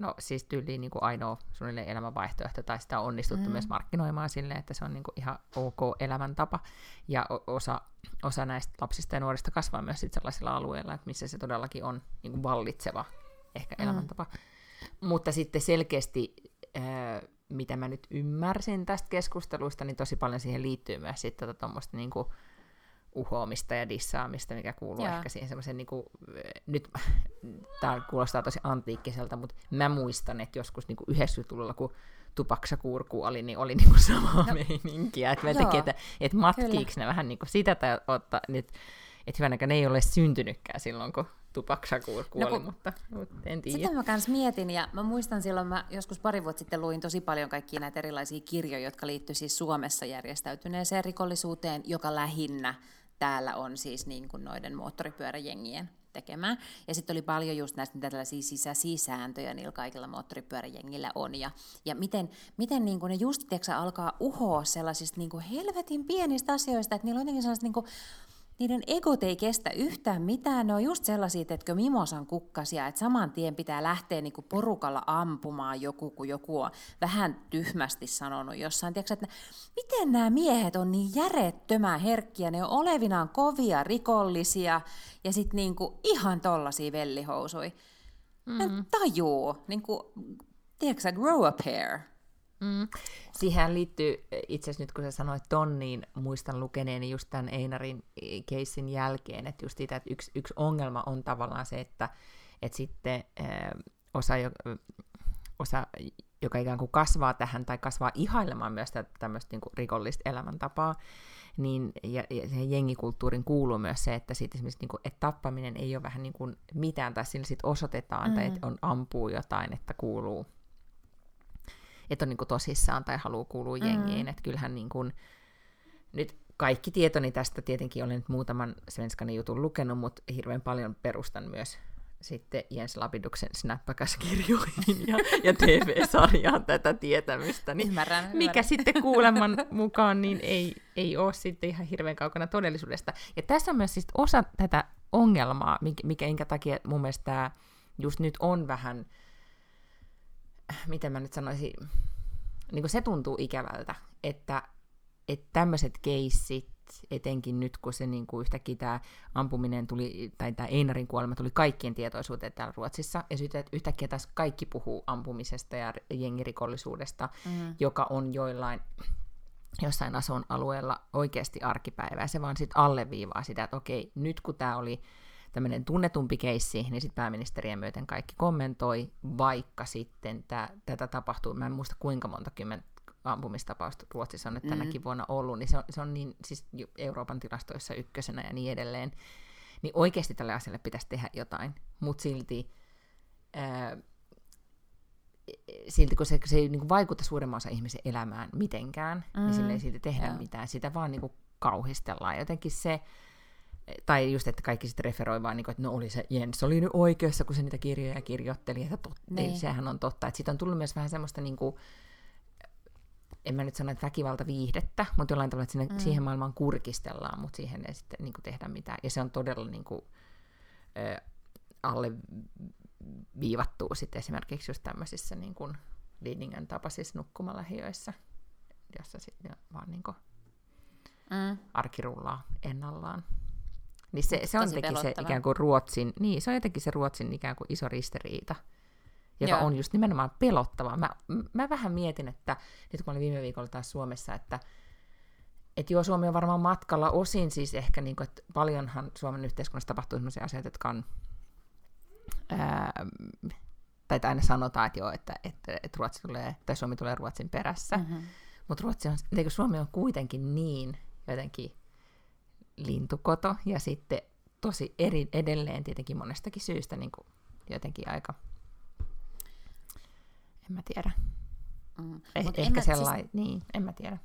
no siis tyyliin niin kuin ainoa suunnilleen elämänvaihtoehto, tai sitä on onnistuttu mm. myös markkinoimaan silleen, että se on niin kuin ihan ok elämäntapa, ja osa, osa näistä lapsista ja nuorista kasvaa myös sit sellaisilla alueilla, että missä se todellakin on niin kuin vallitseva ehkä mm. elämäntapa. Mutta sitten selkeästi, äh, mitä mä nyt ymmärsin tästä keskustelusta, niin tosi paljon siihen liittyy myös sitten tota, niin kuin, uhoamista ja dissaamista, mikä kuuluu Jaa. ehkä siihen semmoisen, niin kuin, nyt tämä kuulostaa tosi antiikkiselta, mutta mä muistan, että joskus niin kuin 90-luvulla, kun tupaksakurku oli, niin oli niin kuin samaa no, meininkiä, että, teki, että, että matkiiko ne vähän niin kuin sitä, tai ottaa, nyt, että hyvänäkään ne ei ole syntynytkään silloin, kun tupaksakurku no, mutta, mutta en tiedä. Sitä mä kans mietin, ja mä muistan silloin, mä joskus pari vuotta sitten luin tosi paljon kaikkia näitä erilaisia kirjoja, jotka liittyy siis Suomessa järjestäytyneeseen rikollisuuteen, joka lähinnä täällä on siis niin kuin noiden moottoripyöräjengien tekemään. Ja sitten oli paljon just näistä tällaisia sisäisiä sääntöjä niillä kaikilla moottoripyöräjengillä on. Ja, ja miten, miten niin kuin ne just tiiäksä, alkaa uhoa sellaisista niin kuin helvetin pienistä asioista, että niillä on jotenkin sellaiset niin kuin niiden egot ei kestä yhtään mitään. Ne on just sellaisia, että mimosan kukkasia, että saman tien pitää lähteä niin kuin porukalla ampumaan joku, kun joku on vähän tyhmästi sanonut jossain. Tiedätkö, että miten nämä miehet on niin järjettömän herkkiä, ne on olevinaan kovia rikollisia ja sitten niin kuin ihan tollasia vellihousui. Mm. tajuu, niin kuin, tiedätkö, grow a pair. Mm. Siihen liittyy, itse asiassa nyt kun sä sanoit ton, niin muistan lukeneeni just tämän Einarin keissin jälkeen, että just sitä, että yksi, yksi ongelma on tavallaan se, että, että sitten äh, osa, osa, joka ikään kuin kasvaa tähän tai kasvaa ihailemaan myös tämmöistä niin rikollista elämäntapaa, niin, ja, ja siihen jengikulttuurin kuuluu myös se, että, sit esimerkiksi, niin kuin, että tappaminen ei ole vähän niin kuin mitään, tai sillä sit osoitetaan, mm. tai että on ampuu jotain, että kuuluu että on niin kuin tosissaan tai haluaa kuulua mm. jengiin. Että kyllähän niin kuin, nyt kaikki tietoni tästä, tietenkin olen nyt muutaman svenskanin jutun lukenut, mutta hirveän paljon perustan myös sitten Jens Lapiduksen snappakäskirjoihin ja, ja TV-sarjaan tätä tietämystä, niin ymmärrän, ymmärrän. mikä sitten kuuleman mukaan niin ei, ei ole sitten ihan hirveän kaukana todellisuudesta. Ja tässä on myös siis osa tätä ongelmaa, mikä, mikä enkä takia mun mielestä tämä just nyt on vähän miten mä nyt sanoisin, niin kuin se tuntuu ikävältä, että, että tämmöiset keissit, etenkin nyt, kun se niin kuin yhtäkkiä tämä ampuminen tuli, tai tämä Einarin kuolema tuli kaikkien tietoisuuteen täällä Ruotsissa, ja sitten yhtäkkiä tässä kaikki puhuu ampumisesta ja jengirikollisuudesta, mm. joka on joillain jossain asun alueella oikeasti arkipäivää. Se vaan sitten alleviivaa sitä, että okei, nyt kun tämä oli tämmöinen tunnetumpi keissi, niin sitten pääministeriä myöten kaikki kommentoi, vaikka sitten tää, tätä tapahtuu, mä en muista kuinka monta kymmentä ampumistapausta Ruotsissa on nyt tänäkin mm. vuonna ollut, niin se on, se on niin, siis Euroopan tilastoissa ykkösenä ja niin edelleen, niin oikeasti tälle asialle pitäisi tehdä jotain, mutta silti, ää, silti kun se, se ei niin vaikuta suuremman osa ihmisen elämään mitenkään, mm. niin sille ei silti tehdä yeah. mitään, sitä vaan niin kauhistellaan. Jotenkin se, tai just, että kaikki sitten referoi vaan, niin että no oli se Jens oli nyt oikeassa, kun se niitä kirjoja kirjoitteli, että totta, niin. sehän on totta. Että siitä on tullut myös vähän semmoista, niin kuin, en mä nyt sano, että väkivalta viihdettä, mutta jollain tavalla, että sinne, mm. siihen maailmaan kurkistellaan, mutta siihen ei sitten niin kuin, tehdä mitään. Ja se on todella niin kuin, alle viivattuu sitten esimerkiksi just tämmöisissä niin kuin Lidingen tapaisissa nukkumalähiöissä, jossa sitten vaan niin kuin mm. arki rullaa ennallaan. Niin se, se on jotenkin se ikään kuin Ruotsin, niin se on jotenkin se Ruotsin ikään kuin iso ristiriita, joka Joo. on just nimenomaan pelottavaa. Mä, mä vähän mietin, että nyt kun olin viime viikolla taas Suomessa, että että joo, Suomi on varmaan matkalla osin siis ehkä, niin kuin, että paljonhan Suomen yhteiskunnassa tapahtuu sellaisia asioita, jotka on, ää, tai aina sanotaan, että joo, että, että, että Ruotsi tulee, tai Suomi tulee Ruotsin perässä, mm-hmm. mutta Ruotsi on, Suomi on kuitenkin niin jotenkin lintukoto, ja sitten tosi eri, edelleen tietenkin monestakin syystä niin kuin jotenkin aika, en mä tiedä. Mm. Eh, ehkä sellainen, siis... niin, en mä tiedä.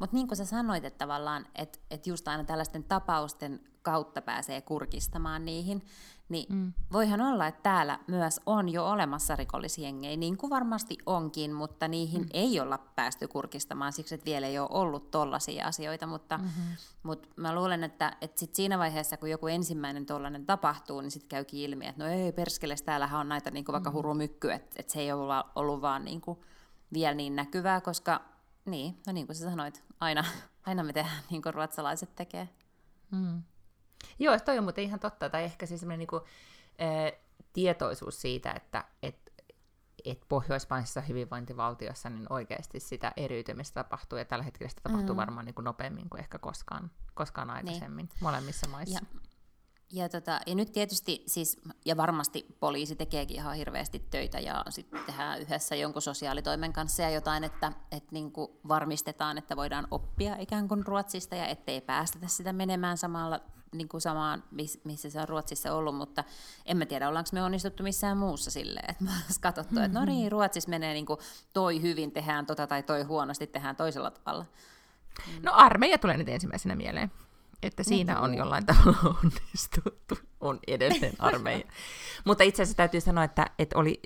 Mutta niin kuin sä sanoit, että tavallaan, että et just aina tällaisten tapausten kautta pääsee kurkistamaan niihin, niin mm. voihan olla, että täällä myös on jo olemassa rikollisjengejä, niin kuin varmasti onkin, mutta niihin mm. ei olla päästy kurkistamaan, siksi että vielä ei ole ollut tollaisia asioita, mutta, mm-hmm. mutta mä luulen, että, että sit siinä vaiheessa, kun joku ensimmäinen tollainen tapahtuu, niin sitten käykin ilmi, että no ei perskeles, täällähän on näitä niin kuin vaikka mm. hurumykky, että, että se ei ole ollut vaan niin kuin vielä niin näkyvää, koska niin, no niin kuin sä sanoit, aina, aina me tehdään niin kuin ruotsalaiset tekee. Mm. Joo, toi on muuten ihan totta, tai ehkä siis semmoinen niin äh, tietoisuus siitä, että et, et pohjoismaisessa hyvinvointivaltiossa niin oikeasti sitä eriytymistä tapahtuu, ja tällä hetkellä sitä tapahtuu mm. varmaan niin kuin nopeammin kuin ehkä koskaan, koskaan niin. aikaisemmin niin. molemmissa maissa. Ja ja, tota, ja nyt tietysti siis, ja varmasti poliisi tekeekin ihan hirveästi töitä ja sitten tehdään yhdessä jonkun sosiaalitoimen kanssa ja jotain, että, että niin kuin varmistetaan, että voidaan oppia ikään kuin Ruotsista ja ettei päästetä sitä menemään samalla niin kuin samaan, missä se on Ruotsissa ollut, mutta en mä tiedä, ollaanko me onnistuttu missään muussa silleen, että me ollaan katsottu, että no niin, Ruotsissa menee niin kuin toi hyvin, tehdään tota tai toi huonosti, tehdään toisella tavalla. No armeija tulee nyt ensimmäisenä mieleen että siinä on jollain tavalla onnistuttu, on edelleen armeija. Mutta itse asiassa täytyy sanoa, että, että oli,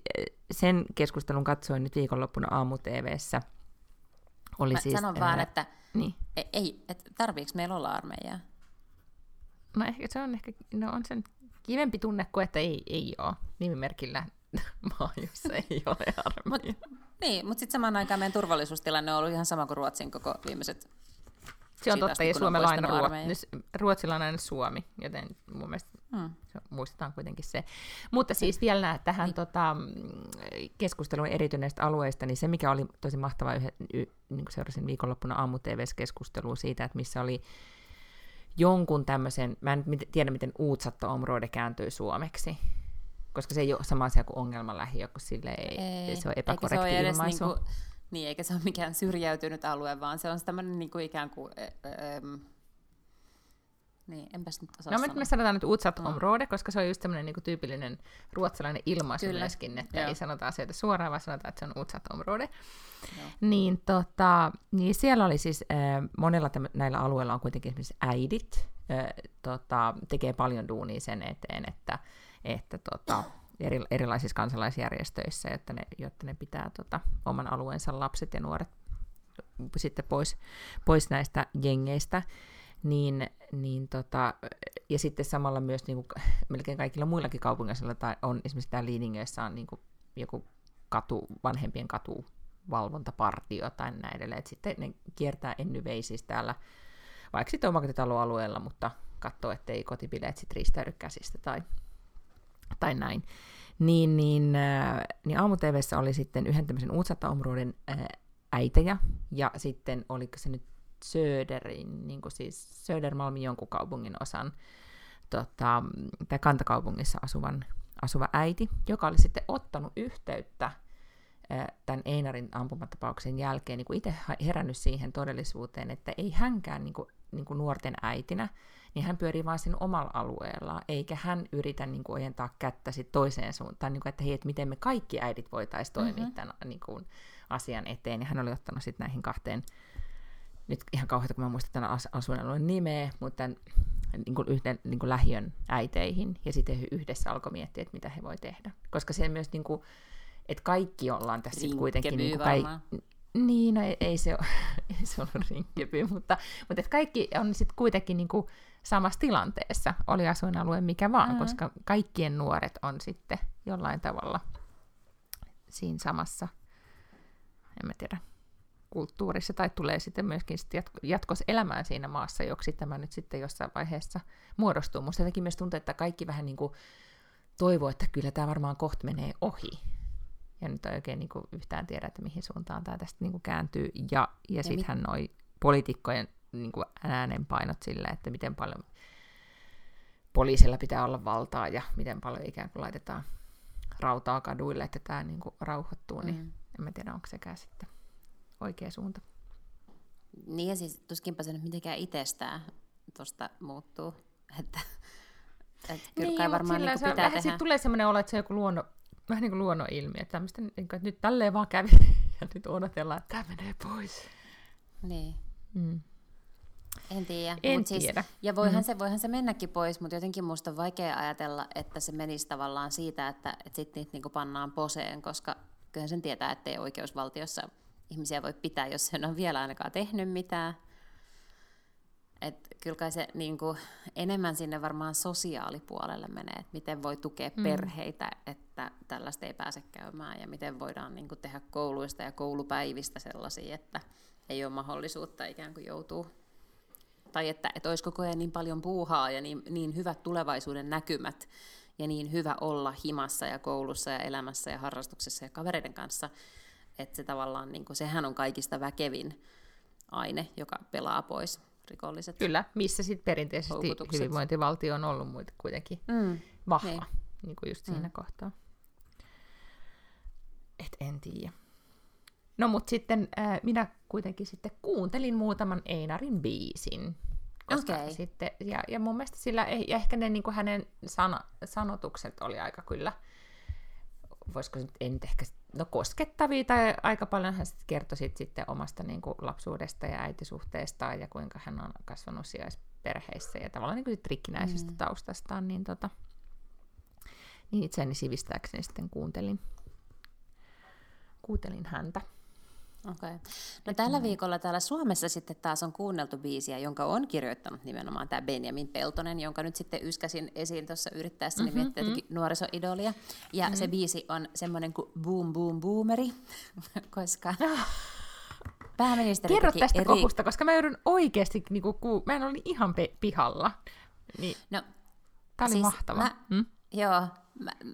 sen keskustelun katsoin nyt viikonloppuna aamu-tvssä. Oli Mä siis, sanon vaan, että niin. E, ei, että tarviiko meillä olla armeijaa? No ehkä se on ehkä, no on sen kivempi tunne kuin, että ei, ei ole nimimerkillä maa, jossa ei ole armeija. Mut, niin, mutta sitten samaan aikaan meidän turvallisuustilanne on ollut ihan sama kuin Ruotsin koko viimeiset se on totta, ja Suomella on aina ruo- Ruotsilla on aina Suomi, joten mun mielestä hmm. muistetaan kuitenkin se. Mutta siis vielä tähän niin. tota, keskusteluun erityneistä alueista, niin se mikä oli tosi mahtavaa, yhden, y, niin kuin seurasin viikonloppuna aamu keskustelua siitä, että missä oli jonkun tämmöisen, mä en tiedä miten Uutsatta omroide kääntyy suomeksi, koska se ei ole sama asia kuin ongelmalähiö, kun sille ei, ei se on epäkorrekti se ilmaisu. Niinku, niin, eikä se ole mikään syrjäytynyt alue, vaan se on tämmöinen niin kuin ikään kuin... Ähm, niin, enpäs nyt osaa No sanoa. me sanotaan nyt utsat område, koska se on just tämmöinen niin tyypillinen ruotsalainen ilmaisu Kyllä. myöskin, että Joo. ei sanota asioita suoraan, vaan sanotaan, että se on utsat område. Niin, tota, niin siellä oli siis, äh, monella täm- näillä alueilla on kuitenkin esimerkiksi äidit, äh, tota, tekee paljon duunia sen eteen, että, että tota, eri, erilaisissa kansalaisjärjestöissä, jotta ne, jotta ne pitää tota, oman alueensa lapset ja nuoret sitten pois, pois näistä jengeistä. Niin, niin tota, ja sitten samalla myös niin kuin, melkein kaikilla muillakin kaupungeilla tai on esimerkiksi täällä Liiningössä on niin kuin, joku katu, vanhempien katuvalvontapartio tai näin edelleen. Et sitten ne kiertää ennyveisiä täällä, vaikka sitten omakotitaloalueella, mutta katsoo, ettei kotipileet sitten riistäydy käsistä tai, tai näin, niin, niin, äh, niin aamu oli sitten yhden tämmöisen Utsatta-omruuden äh, äitejä, ja sitten oliko se nyt Söderin, niin kuin siis Södermalmin jonkun kaupungin osan, tota, tai kantakaupungissa asuvan, asuva äiti, joka oli sitten ottanut yhteyttä tämän Einarin ampumatapauksen jälkeen niin kuin itse herännyt siihen todellisuuteen, että ei hänkään niin kuin, niin kuin nuorten äitinä niin hän pyörii vaan sen omalla alueellaan, eikä hän yritä niin kuin, ojentaa kättä sit toiseen suuntaan, niin kuin, että hei, että miten me kaikki äidit voitaisiin toimia mm-hmm. tämän niin kuin, asian eteen. Ja hän oli ottanut sitten näihin kahteen, nyt ihan kauheita, kun mä muistan tämän asuinalueen nimeä, mutta tämän niin kuin yhden niin kuin lähiön äiteihin, ja sitten he yhdessä alkoi miettiä, että mitä he voi tehdä. Koska se myös, niin kuin, että kaikki ollaan tässä kuitenkin... Niin kuin, kaik- Niin, no ei, ei se ole, ei se ollut Rinkeby, mutta, mutta et kaikki on sitten kuitenkin niinku samassa tilanteessa, oli asuinalue mikä vaan, mm. koska kaikkien nuoret on sitten jollain tavalla siinä samassa, en mä tiedä, kulttuurissa, tai tulee sitten myöskin sitten jatkos elämään siinä maassa, joksi tämä nyt sitten jossain vaiheessa muodostuu. Musta jotenkin myös tuntuu, että kaikki vähän niin kuin toivoo, että kyllä tämä varmaan kohta menee ohi. Ja nyt ei oikein niin kuin yhtään tiedä, että mihin suuntaan tämä tästä niin kuin kääntyy. Ja, ja, ja sittenhän mit... noi poliitikkojen niin kuin äänenpainot sillä, että miten paljon poliisilla pitää olla valtaa ja miten paljon ikään kuin laitetaan rautaa kaduille, että tämä niin kuin rauhoittuu, niin mm. niin en mä tiedä, onko sekään sitten oikea suunta. Niin ja siis tuskinpä se nyt mitenkään itsestään tuosta muuttuu, että, kyllä niin, kai varmaan niin se, pitää tehdä. tulee sellainen olo, että se on joku luonno, vähän niin kuin luonnonilmiö, että, tämmöistä, niin kuin, että nyt tälleen vaan kävi ja nyt odotellaan, että tämä menee pois. Niin. Mm. En tiedä. En Mut siis- tiedä. Siis, ja voihan, mm. se, voihan se mennäkin pois, mutta jotenkin musta on vaikea ajatella, että se menisi tavallaan siitä, että, että sitten niitä niinku pannaan poseen, koska kyllähän sen tietää, että ei oikeusvaltiossa ihmisiä voi pitää, jos sen on vielä ainakaan tehnyt mitään. Et kyllä kai se niin kuin, enemmän sinne varmaan sosiaalipuolelle menee, että miten voi tukea mm. perheitä, että tällaista ei pääse käymään ja miten voidaan niin kuin, tehdä kouluista ja koulupäivistä sellaisia, että ei ole mahdollisuutta ikään kuin joutuu tai että, että olisi koko ajan niin paljon puuhaa ja niin, niin hyvät tulevaisuuden näkymät ja niin hyvä olla himassa ja koulussa ja elämässä ja harrastuksessa ja kavereiden kanssa, että se tavallaan, niin kuin, sehän on kaikista väkevin aine, joka pelaa pois rikolliset Kyllä, missä sitten perinteisesti hyvinvointivaltio on ollut kuitenkin mm, vahva, niin. niin kuin just siinä mm. kohtaa. Et en tiedä. No mutta sitten äh, minä kuitenkin sitten kuuntelin muutaman Einarin biisin. Koska okay. sitten, ja, ja mun mielestä sillä, ja ehkä ne niin kuin hänen sana, sanotukset oli aika kyllä, voisiko nyt, nyt ehkä, no koskettavia, tai aika paljon hän sitten kertoi sit, sitten omasta niin kuin lapsuudesta ja äitisuhteestaan, ja kuinka hän on kasvanut sijaisperheissä, ja tavallaan niin kuin rikkinäisestä mm. taustastaan, niin, tota, niin itseäni sivistääkseni sitten kuuntelin, kuuntelin häntä. Okay. No tällä viikolla täällä Suomessa sitten taas on kuunneltu biisiä, jonka on kirjoittanut nimenomaan tämä Benjamin Peltonen, jonka nyt sitten yskäsin esiin tuossa yrittäessäni mm-hmm, miettiä mm-hmm. nuorisoidolia. Ja mm-hmm. se biisi on semmoinen kuin Boom Boom Boomeri, koska pääministeri Kerro tästä eri... kohusta, koska mä joudun oikeasti, niin kuin, mä en ole ihan pe- pihalla. Niin. No, Tämä oli siis mahtava. Mä, hmm? Joo,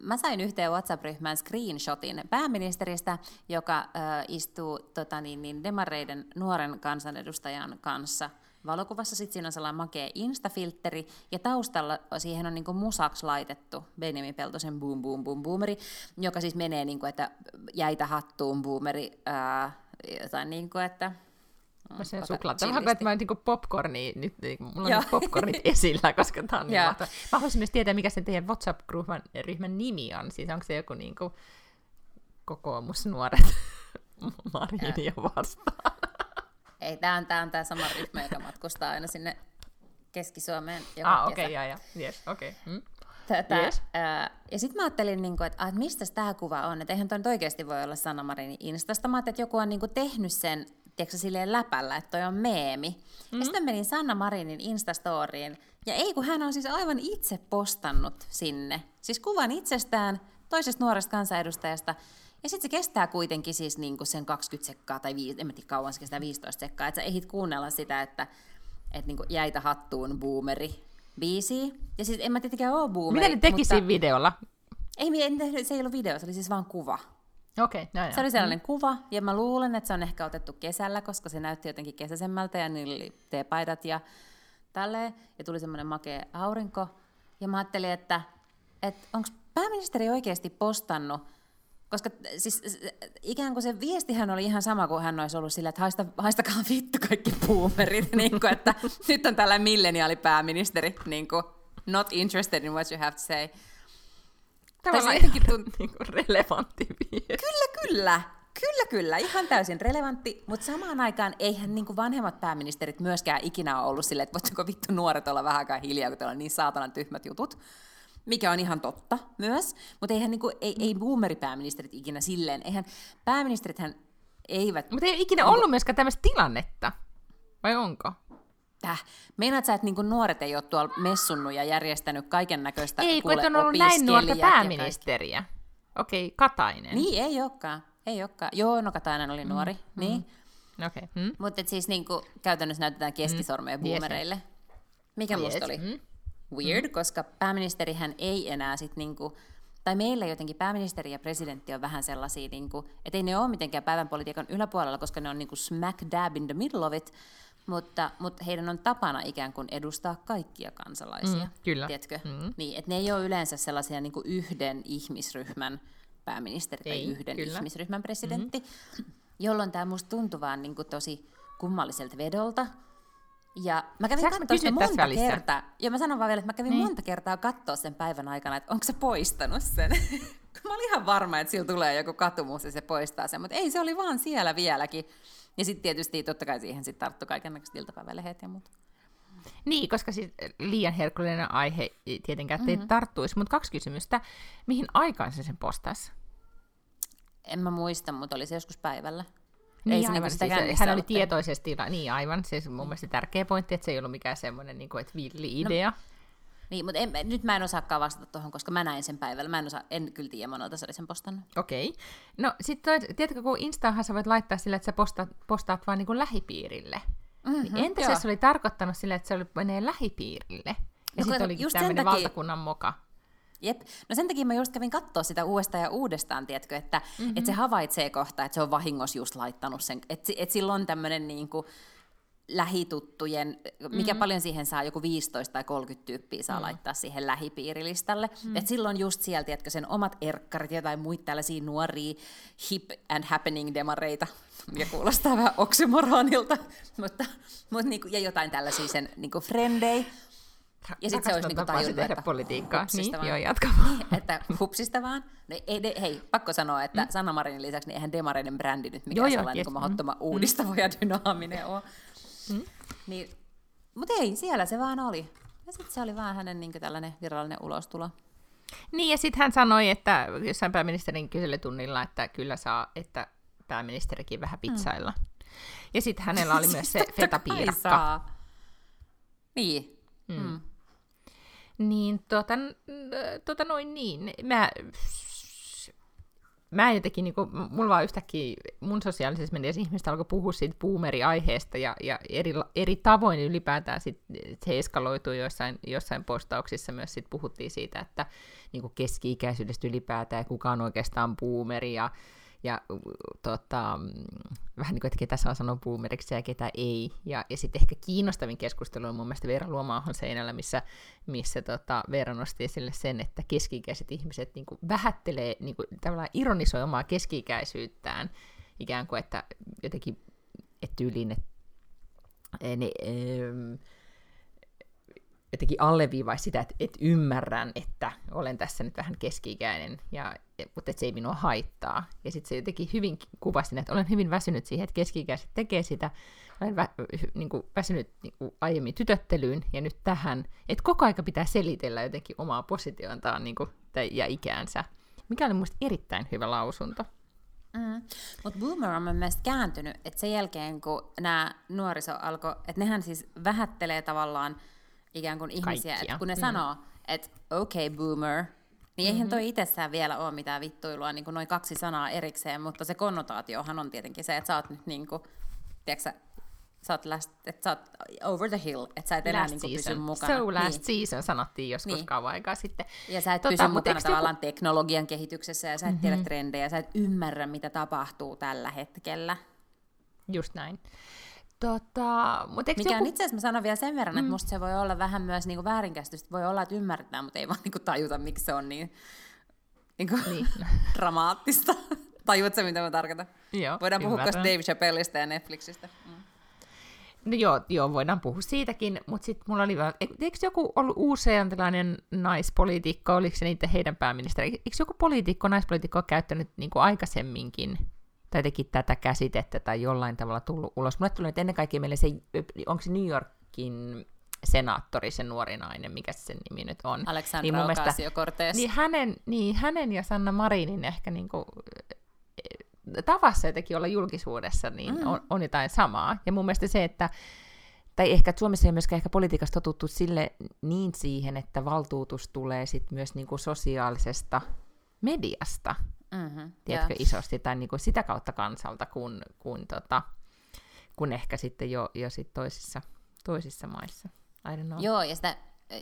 mä, sain yhteen WhatsApp-ryhmään screenshotin pääministeristä, joka istuu tota, niin, niin demareiden nuoren kansanedustajan kanssa valokuvassa. Sitten siinä on sellainen makea instafiltteri, ja taustalla siihen on niinku musaks laitettu Benjamin Peltosen Boom Boom Boom Boomeri, joka siis menee, niinku, että jäitä hattuun boomeri, äh, jotain niin kuin, että Mä sen suklaata. Vähän kuin, että mä niinku popcorni, nyt, niin, mulla on nyt popcornit esillä, koska tää on niin mahtava. Mä haluaisin myös tietää, mikä sen teidän WhatsApp-ryhmän ryhmän nimi on. Siis onko se joku niinku kokoomusnuoret Marinia vastaan? Ei, tää on, tää on tää sama ryhmä, joka matkustaa aina sinne Keski-Suomeen joka ah, okei, okay, ja, ja. Yes, okei. Okay. Hmm. Tätä, yes. ää, ja sitten mä ajattelin, niin kuin, että, että mistä tämä kuva on, että eihän toi oikeasti voi olla Sanna Marinin Instasta. Mä ajattelin, että joku on niin kuin, tehnyt sen tiedätkö, silleen läpällä, että toi on meemi. Mm-hmm. Ja sitten menin Sanna Marinin Instastoriin, ja ei kun hän on siis aivan itse postannut sinne. Siis kuvan itsestään, toisesta nuoresta kansanedustajasta, ja sitten se kestää kuitenkin siis niinku sen 20 sekkaa, tai viis, en tiedä kauan se kestää 15 sekkaa, että sä ehdit kuunnella sitä, että et niinku jäitä hattuun boomeri biisi. Ja siis en mä tietenkään ole boomeri. Mitä ne teki mutta... siinä videolla? Ei, se ei ollut video, se oli siis vaan kuva. Okei, okay, Se oli sellainen mm. kuva, ja mä luulen, että se on ehkä otettu kesällä, koska se näytti jotenkin kesäisemmältä, ja niillä oli teepaidat ja tälleen, ja tuli semmoinen makea aurinko. Ja mä ajattelin, että, että onko pääministeri oikeasti postannut, koska siis ikään kuin se viestihän oli ihan sama kuin hän olisi ollut sillä, että haista, haistakaa vittu kaikki boomerit, niin kuin, että nyt on tällainen milleniaalipääministeri, niin kuin, not interested in what you have to say. Tavallaan jotenkin tunt... niin kuin relevantti viesti. Kyllä, kyllä. Kyllä, kyllä. Ihan täysin relevantti, mutta samaan aikaan eihän niin vanhemmat pääministerit myöskään ikinä ole ollut silleen, että voitteko vittu nuoret olla vähän aikaa hiljaa, kun teillä on niin saatanan tyhmät jutut. Mikä on ihan totta myös, mutta eihän niin kuin, ei, ei boomeripääministerit ikinä silleen. Eihän pääministerithän eivät... Mutta ei ole ikinä ollut myöskään tämmöistä tilannetta, vai onko? Täh. Meinaat sä, että niinku nuoret ei ole tuolla messunnut ja järjestänyt kaiken näköistä Ei, kun et on ollut näin nuorta pääministeriä. Okei, okay, Katainen. Niin, ei olekaan. Ei olekaan. Joo, no Katainen oli mm, nuori. Mm, niin. Okay. Mm. Mutta siis niinku, käytännössä näytetään keskisormeja mm. boomereille. Mikä yes. musta oli mm. weird, mm. koska pääministerihän ei enää sit niinku, tai meillä jotenkin pääministeri ja presidentti on vähän sellaisia, niinku, että ei ne ole mitenkään päivän politiikan yläpuolella, koska ne on niinku smack dab in the middle of it, mutta, mutta heidän on tapana ikään kuin edustaa kaikkia kansalaisia. Mm, kyllä. Tiedätkö? Mm. Niin, että ne ei ole yleensä sellaisia niin kuin yhden ihmisryhmän pääministeri tai ei, yhden kyllä. ihmisryhmän presidentti, mm-hmm. jolloin tämä musta tuntuu vaan niin kuin tosi kummalliselta vedolta. Ja mä kävin katsoa sitä monta kertaa. Ja mä sanon vaan vielä, että mä kävin niin. monta kertaa katsoa sen päivän aikana, että onko se poistanut sen. mä olin ihan varma, että sillä tulee joku katumus ja se poistaa sen, mutta ei, se oli vaan siellä vieläkin. Ja sitten tietysti totta kai siihen sitten tarttu kaikenlaiset iltapäivälehet ja muut. Niin, koska siis liian herkullinen aihe tietenkään mm-hmm. tarttuisi. Mutta kaksi kysymystä. Mihin aikaan se sen postasi? En mä muista, mutta oli se joskus päivällä. Niin, ei se aivan, niinku siis, hän oli tietoisesti, niin aivan, se on mun mielestä tärkeä pointti, että se ei ollut mikään semmoinen, niin kuin, että villi no, idea. No, niin, mutta en, nyt mä en osaakaan vastata tuohon, koska mä näin sen päivällä. Mä en, osaa, en kyllä tiedä, monelta se oli sen postannut. Okei. Okay. No sitten tiedätkö, kun Instahan sä voit laittaa sillä, että sä postaat, postaat vaan niin kuin lähipiirille. Mm-hmm, niin entä joo. se oli tarkoittanut sillä, että se oli menee lähipiirille? Ja no, sitten oli tämmöinen takia... valtakunnan moka. Jep. No sen takia mä just kävin katsoa sitä uudestaan ja uudestaan, tiedätkö, että, mm-hmm. että se havaitsee kohta, että se on vahingossa just laittanut sen, että, että sillä on tämmöinen niin kuin, lähituttujen, mikä mm-hmm. paljon siihen saa, joku 15 tai 30 tyyppiä saa mm-hmm. laittaa siihen lähipiirilistalle. Mm-hmm. Et silloin just siellä, tiedätkö, sen omat erkkarit ja muita tällaisia nuoria hip and happening demareita, ja kuulostaa vähän oksymoronilta, mutta, mutta niinku, ja jotain tällaisia sen niinku frendei. Ja sitten se olisi niinku tajunnut, tehdä että politiikkaa. Niin, vaan. joo, jatka niin, että hupsista vaan. No, ei, de, hei, pakko sanoa, että mm. Sanna Marinin lisäksi niin eihän demareiden brändi nyt mikään joo, sellainen joo, yes. niin mahdottoman mm. uudistava ja dynaaminen ole. Mm. Niin, mutta ei, siellä se vaan oli. Ja sitten se oli vaan hänen niin tällainen virallinen ulostulo. Niin, ja sitten hän sanoi, että jossain pääministerin kyselytunnilla, että kyllä saa, että pääministerikin vähän pitsailla. Mm. Ja sitten hänellä oli myös se fetapiirakka. Niin. Mm. Mm. Niin, tota, tota noin niin. Mä mä jotenkin, niin kuin, mulla vaan yhtäkkiä mun sosiaalisessa mediassa ihmiset alkoi puhua siitä boomeri-aiheesta ja, ja eri, eri tavoin ylipäätään sit, se eskaloitui jossain, jossain postauksissa myös. Sit puhuttiin siitä, että niin kuin keski-ikäisyydestä ylipäätään ja kuka on oikeastaan boomeri ja ja tota, vähän niin kuin, että ketä saa sanoa boomeriksi ja ketä ei. Ja, ja sitten ehkä kiinnostavin keskustelu on mun mielestä Veera Luomaahon seinällä, missä, missä tota, Veera nosti esille sen, että keski-ikäiset ihmiset niin kuin vähättelee, niin kuin, tavallaan ironisoi omaa keski-ikäisyyttään, ikään kuin, että jotenkin, että tyyliin, että ne, jotenkin alleviivaisi sitä, että, että ymmärrän, että olen tässä nyt vähän keski-ikäinen, ja, mutta että se ei minua haittaa. Ja sitten se jotenkin hyvin kuvasi, että olen hyvin väsynyt siihen, että keski-ikäiset tekee sitä. Olen vä, niin kuin, väsynyt niin kuin aiemmin tytöttelyyn ja nyt tähän, että koko aika pitää selitellä jotenkin omaa positioontaan niin kuin, ja ikäänsä, mikä oli minusta erittäin hyvä lausunto. Mm. Mutta boomer on mielestäni kääntynyt, että sen jälkeen kun nämä nuoriso alkoi, että nehän siis vähättelee tavallaan ikään kuin ihmisiä, että kun ne mm. sanoo, että okei okay, boomer, niin eihän mm-hmm. toi itsessään vielä ole mitään vittuilua, niin kuin noin kaksi sanaa erikseen, mutta se konnotaatiohan on tietenkin se, että sä oot nyt niin kuin, tiedätkö, sä oot, last, että sä oot over the hill, että sä et enää niin pysy mukana. So last niin. season sanottiin joskus niin. kauan aikaa sitten. Ja sä et tota, pysy mukana tavallaan joku... teknologian kehityksessä ja sä et mm-hmm. tiedä trendejä, sä et ymmärrä, mitä tapahtuu tällä hetkellä. Just näin. Tota, mut Mikä joku... itse asiassa mä sanon vielä sen verran, mm. että musta se voi olla vähän myös niinku väärinkäsitystä. Voi olla, että ymmärretään, mutta ei vaan niinku tajuta, miksi se on niin, niinku niin. dramaattista. Tajuatko mitä mä tarkoitan? Joo, Voidaan puhua puhua Dave Chappellista ja Netflixistä. Mm. No joo, joo, voidaan puhua siitäkin, mutta sitten mulla oli vähän, eikö joku ollut uusseelantilainen naispoliitikko, oliko se niitä heidän pääministeri, eikö joku poliitikko, naispoliitikko käyttänyt niin kuin aikaisemminkin tai teki tätä käsitettä tai jollain tavalla tullut ulos. Mulle tuli nyt ennen kaikkea meille se, onko se New Yorkin senaattori, se nuori nainen, mikä se sen nimi nyt on. Alexandra niin Ocasio-Cortez. Niin hänen, niin hänen ja Sanna Marinin ehkä niinku, tavassa jotenkin olla julkisuudessa, niin mm. on, on jotain samaa. Ja mun mielestä se, että tai ehkä että Suomessa ei myöskään ehkä politiikassa totuttu sille niin siihen, että valtuutus tulee sit myös niinku sosiaalisesta mediasta, mm-hmm, tiedätkö, yeah. isosti, tai niinku sitä kautta kansalta, kun, kun, tota, kun ehkä sitten jo, jo sit toisissa, toisissa maissa. I don't know. Joo, ja sitä,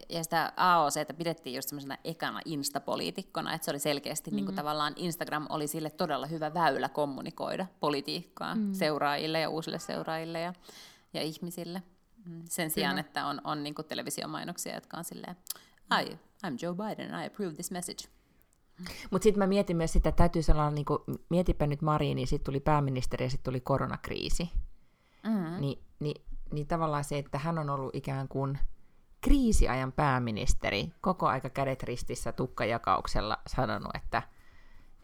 ja sitä AOC pidettiin just semmoisena ekana instapoliitikkona, että se oli selkeästi mm-hmm. niin kuin tavallaan Instagram oli sille todella hyvä väylä kommunikoida politiikkaa mm-hmm. seuraajille ja uusille seuraajille ja, ja ihmisille. Mm, sen sijaan, Kyllä. että on, on niin kuin televisiomainoksia, jotka on silleen, I, I'm Joe Biden and I approve this message. Mutta sitten mä mietin myös sitä, että täytyy sanoa, niin kuin, mietipä nyt Marini, sitten tuli pääministeri ja sitten tuli koronakriisi. Mm-hmm. Ni, niin, niin tavallaan se, että hän on ollut ikään kuin kriisiajan pääministeri, koko aika kädet ristissä tukkajakauksella sanonut, että,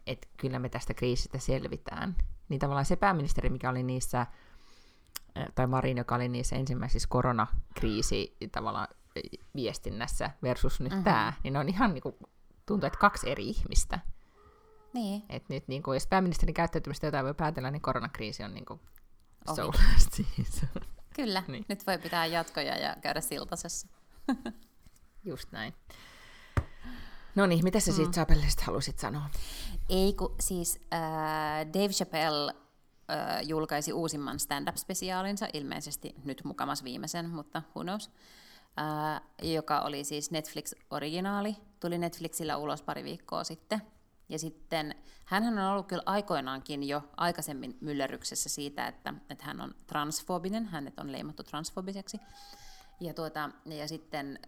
että kyllä me tästä kriisistä selvitään. Niin tavallaan se pääministeri, mikä oli niissä tai Marin, joka oli niissä ensimmäisissä koronakriisi tavallaan viestinnässä versus nyt mm-hmm. tämä, niin ne on ihan niin kuin, tuntuu, että kaksi eri ihmistä. Niin. Et nyt niin kuin, jos pääministerin käyttäytymistä jotain voi päätellä, niin koronakriisi on niin kuin so Kyllä, niin. nyt voi pitää jatkoja ja käydä siltasessa. Just näin. No niin, mitä sä mm. siitä Chapellista halusit sanoa? Ei kun siis äh, Dave Chappelle julkaisi uusimman stand-up-spesiaalinsa, ilmeisesti nyt mukamas viimeisen, mutta who knows, joka oli siis Netflix-originaali, tuli Netflixillä ulos pari viikkoa sitten. Ja sitten hän on ollut kyllä aikoinaankin jo aikaisemmin myllerryksessä siitä, että, että hän on transfobinen, hänet on leimattu transfobiseksi. Ja, tuota, ja sitten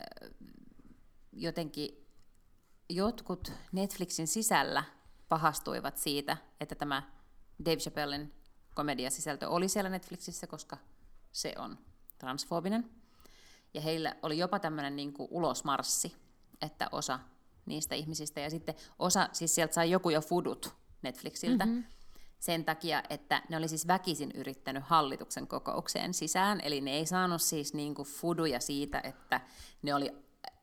jotenkin jotkut Netflixin sisällä pahastuivat siitä, että tämä Dave Chappellen komediasisältö oli siellä Netflixissä, koska se on transfobinen. Ja heillä oli jopa tämmöinen niin kuin ulosmarssi, että osa niistä ihmisistä, ja sitten osa, siis sieltä sai joku jo fudut Netflixiltä, mm-hmm. sen takia, että ne oli siis väkisin yrittänyt hallituksen kokoukseen sisään, eli ne ei saanut siis niin kuin fuduja siitä, että ne oli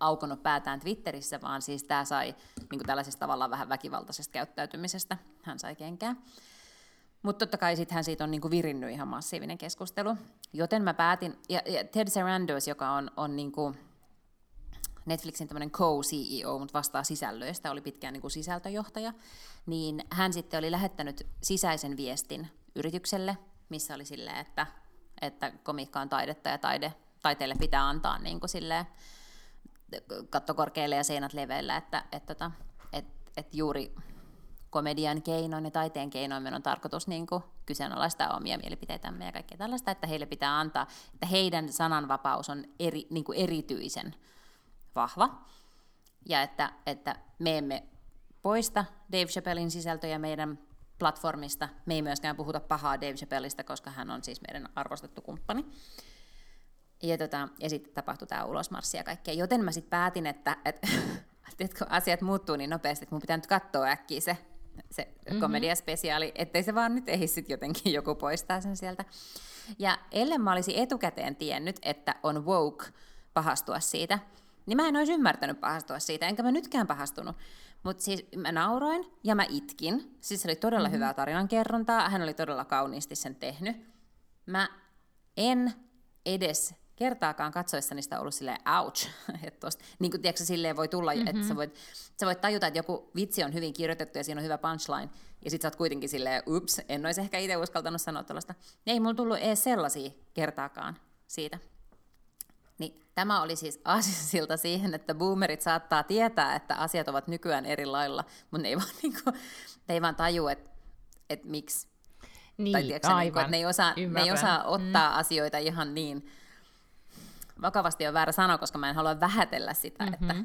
aukonut päätään Twitterissä, vaan siis tämä sai niin kuin tällaisesta tavallaan vähän väkivaltaisesta käyttäytymisestä, hän sai kenkään. Mutta totta kai sittenhän siitä on niinku virinnyt ihan massiivinen keskustelu. Joten mä päätin, ja, ja Ted Sarandos, joka on, on niinku Netflixin tämmöinen co-CEO, mutta vastaa sisällöistä, oli pitkään niinku sisältöjohtaja, niin hän sitten oli lähettänyt sisäisen viestin yritykselle, missä oli silleen, että, että komiikka on taidetta ja taide, taiteelle pitää antaa niin kuin silleen, katto korkealle ja seinät leveillä, että, että, että, että, että juuri komedian keinoin ja taiteen keinoin meidän on tarkoitus niin kuin kyseenalaistaa omia mielipiteitämme ja kaikkea tällaista, että heille pitää antaa, että heidän sananvapaus on eri, niin kuin erityisen vahva ja että, että me emme poista Dave Chappellin sisältöjä meidän platformista. Me ei myöskään puhuta pahaa Dave Chappellista, koska hän on siis meidän arvostettu kumppani. Ja, tota, ja sitten tapahtui tämä ulosmarssi ja kaikkea. Joten mä sitten päätin, että, että kun asiat muuttuu niin nopeasti, että mun pitää nyt katsoa äkkiä se se mm-hmm. komediaspesiaali, ettei se vaan nyt ehdi sitten jotenkin joku poistaa sen sieltä. Ja ellen mä olisin etukäteen tiennyt, että on woke pahastua siitä, niin mä en olisi ymmärtänyt pahastua siitä, enkä mä nytkään pahastunut. Mutta siis mä nauroin ja mä itkin. Siis se oli todella mm-hmm. hyvää tarinankerrontaa, hän oli todella kauniisti sen tehnyt. Mä en edes kertaakaan katsoessani sitä ollut silleen ouch, että tosta, niin kuin tiedätkö, silleen voi tulla, mm-hmm. että sä voit, sä voit tajuta, että joku vitsi on hyvin kirjoitettu ja siinä on hyvä punchline, ja sit sä oot kuitenkin silleen, ups, en olisi ehkä itse uskaltanut sanoa tällaista. Ei mulla tullut edes sellaisia kertaakaan siitä. Niin tämä oli siis aasinsilta siihen, että boomerit saattaa tietää, että asiat ovat nykyään eri lailla, mutta ne ei vaan, niin kuin, ne ei vaan taju, että, että miksi. Niin, tai tiedätkö, aivan. Niin kuin, että ne ei osaa, ne ei osaa ottaa mm. asioita ihan niin vakavasti on väärä sanoa, koska mä en halua vähätellä sitä, mm-hmm. että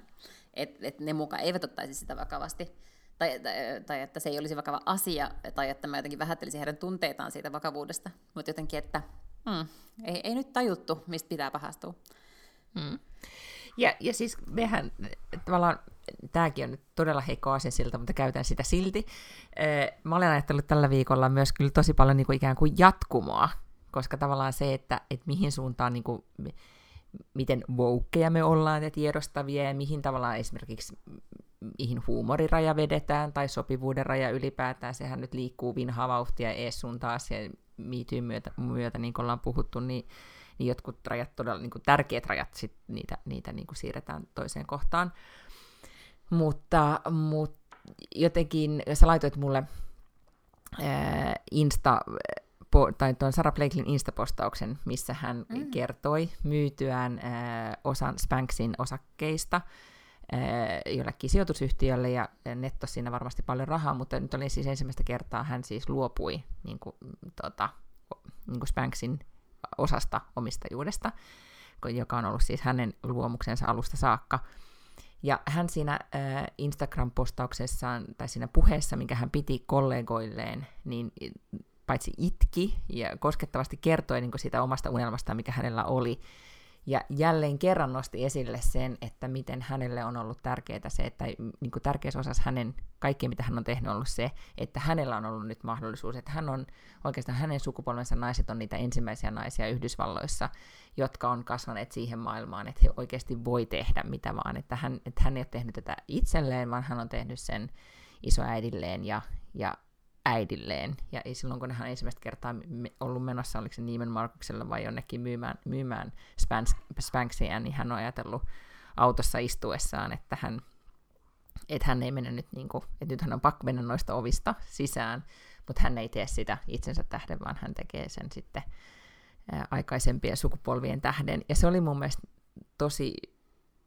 et, et ne mukaan eivät ottaisi sitä vakavasti. Tai, tai, tai että se ei olisi vakava asia, tai että mä jotenkin vähättelisin heidän tunteitaan siitä vakavuudesta. Mutta jotenkin, että mm, ei, ei nyt tajuttu, mistä pitää pahastua. Mm. Ja, ja siis mehän tavallaan, tämäkin on nyt todella heikko asia siltä, mutta käytän sitä silti. Mä olen ajatellut tällä viikolla myös kyllä tosi paljon niin kuin ikään kuin jatkumoa, koska tavallaan se, että, että mihin suuntaan niin kuin, miten wokeja me ollaan ja tiedostavia ja mihin tavallaan esimerkiksi mihin huumoriraja vedetään tai sopivuuden raja ylipäätään. Sehän nyt liikkuu vinhaa vauhtia ees sun taas ja miityyn myötä, myötä, niin kuin ollaan puhuttu, niin, niin jotkut rajat, todella niin kuin tärkeät rajat, sit niitä, niitä niin kuin siirretään toiseen kohtaan. Mutta, mutta jotenkin, sä laitoit mulle Insta, po, tai tuon Sarah Blakelin Insta-postauksen, missä hän mm. kertoi myytyään ää, osan Spanksin osakkeista, jollekin sijoitusyhtiölle ja netto siinä varmasti paljon rahaa, mutta nyt oli siis ensimmäistä kertaa hän siis luopui niin kuin, tota, niin kuin Spanksin osasta omistajuudesta, joka on ollut siis hänen luomuksensa alusta saakka. Ja hän siinä äh, Instagram-postauksessaan, tai siinä puheessa, minkä hän piti kollegoilleen, niin paitsi itki ja koskettavasti kertoi niin siitä omasta unelmastaan, mikä hänellä oli, ja jälleen kerran nosti esille sen, että miten hänelle on ollut tärkeää se, että niin kuin tärkeässä osassa hänen, kaikkea mitä hän on tehnyt, on ollut se, että hänellä on ollut nyt mahdollisuus, että hän on, oikeastaan hänen sukupolvensa naiset on niitä ensimmäisiä naisia Yhdysvalloissa, jotka on kasvaneet siihen maailmaan, että he oikeasti voi tehdä mitä vaan, että hän, että hän ei ole tehnyt tätä itselleen, vaan hän on tehnyt sen isoäidilleen ja, ja äidilleen. Ja silloin, kun hän ensimmäistä kertaa ollut menossa, oliko se Neiman Markuksella vai jonnekin myymään, myymään Spanksia, niin hän on ajatellut autossa istuessaan, että hän, että hän ei mene nyt, niin kuin, että nyt hän on pakko mennä noista ovista sisään, mutta hän ei tee sitä itsensä tähden, vaan hän tekee sen sitten aikaisempien sukupolvien tähden. Ja se oli mun mielestä tosi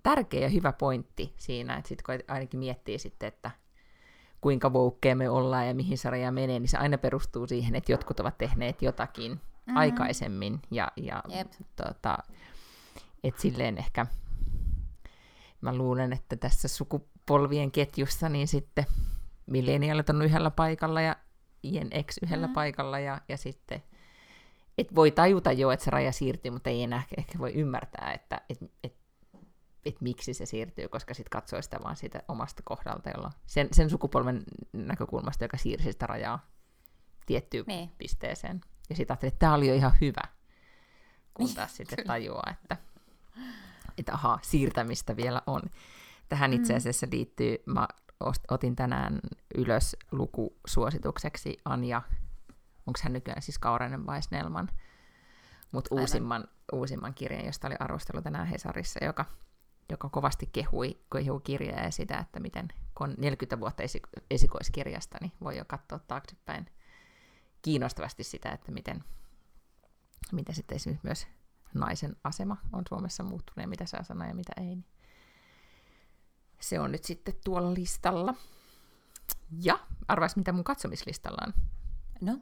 tärkeä ja hyvä pointti siinä, että sitten kun ainakin miettii sitten, että kuinka voukkeja me ollaan ja mihin sarja menee, niin se aina perustuu siihen, että jotkut ovat tehneet jotakin mm-hmm. aikaisemmin. Ja, ja yep. tota, et silleen ehkä mä luulen, että tässä sukupolvien ketjussa niin sitten milleniaalit on yhdellä paikalla ja Ien X yhdellä mm-hmm. paikalla ja, ja sitten et voi tajuta jo, että se raja siirtyy, mutta ei enää ehkä voi ymmärtää, että et, et että miksi se siirtyy, koska sitten katsoo sitä vaan siitä omasta kohdalta, jolla sen, sen sukupolven näkökulmasta, joka siirsi sitä rajaa tiettyyn niin. pisteeseen. Ja sitten ajattelin, että tämä oli jo ihan hyvä, kun niin, taas sitten tajuaa, että, että ahaa, siirtämistä vielä on. Tähän itse mm. asiassa liittyy, mä otin tänään ylös lukusuositukseksi Anja, onko hän nykyään siis Kaurainen vai Snellman, mutta uusimman, uusimman kirjan, josta oli arvostelu tänään Hesarissa, joka joka kovasti kehui, kehui kirjaa ja sitä, että miten kun 40 vuotta esi- esikoiskirjasta, niin voi jo katsoa taaksepäin kiinnostavasti sitä, että miten, miten sitten esimerkiksi myös naisen asema on Suomessa muuttunut ja mitä saa sanoa ja mitä ei. Niin se on nyt sitten tuolla listalla. Ja arvais, mitä mun katsomislistalla on. No?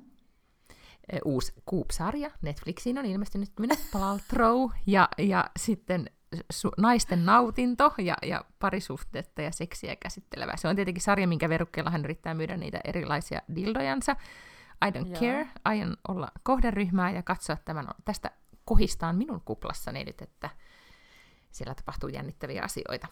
Uusi Coop-sarja. Netflixiin on ilmestynyt Paltrow ja, ja sitten su- naisten nautinto ja, ja parisuhteetta ja seksiä käsittelevä. Se on tietenkin sarja, minkä verukkeella hän yrittää myydä niitä erilaisia dildojansa. I don't Joo. care, aion olla kohderyhmää ja katsoa tämän, tästä kohistaan minun kuplassani nyt, että siellä tapahtuu jännittäviä asioita.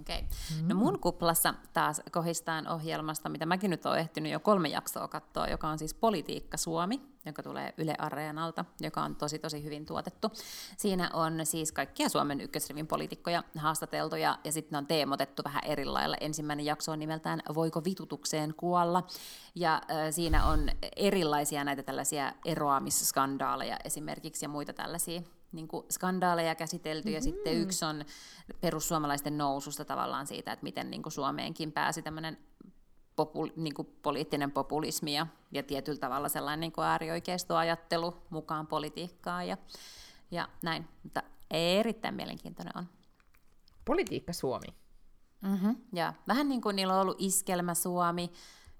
Okei. Okay. No mm. mun kuplassa taas kohistaan ohjelmasta, mitä mäkin nyt olen ehtinyt jo kolme jaksoa katsoa, joka on siis Politiikka Suomi, joka tulee Yle Areenalta, joka on tosi tosi hyvin tuotettu. Siinä on siis kaikkia Suomen ykkösrivin poliitikkoja haastateltuja ja sitten ne on teemotettu vähän eri lailla. Ensimmäinen jakso on nimeltään Voiko vitutukseen kuolla? Ja äh, siinä on erilaisia näitä tällaisia eroamisskandaaleja esimerkiksi ja muita tällaisia niin kuin skandaaleja käsitelty, mm-hmm. ja sitten mm-hmm. yksi on perussuomalaisten noususta tavallaan siitä, että miten niin kuin Suomeenkin pääsi tämmöinen popul, niin kuin poliittinen populismi ja, ja tietyllä tavalla sellainen niin kuin äärioikeistoajattelu mukaan politiikkaan ja, ja näin. Mutta erittäin mielenkiintoinen on. Politiikka Suomi. Mm-hmm, ja vähän niin kuin niillä on ollut Iskelmä Suomi,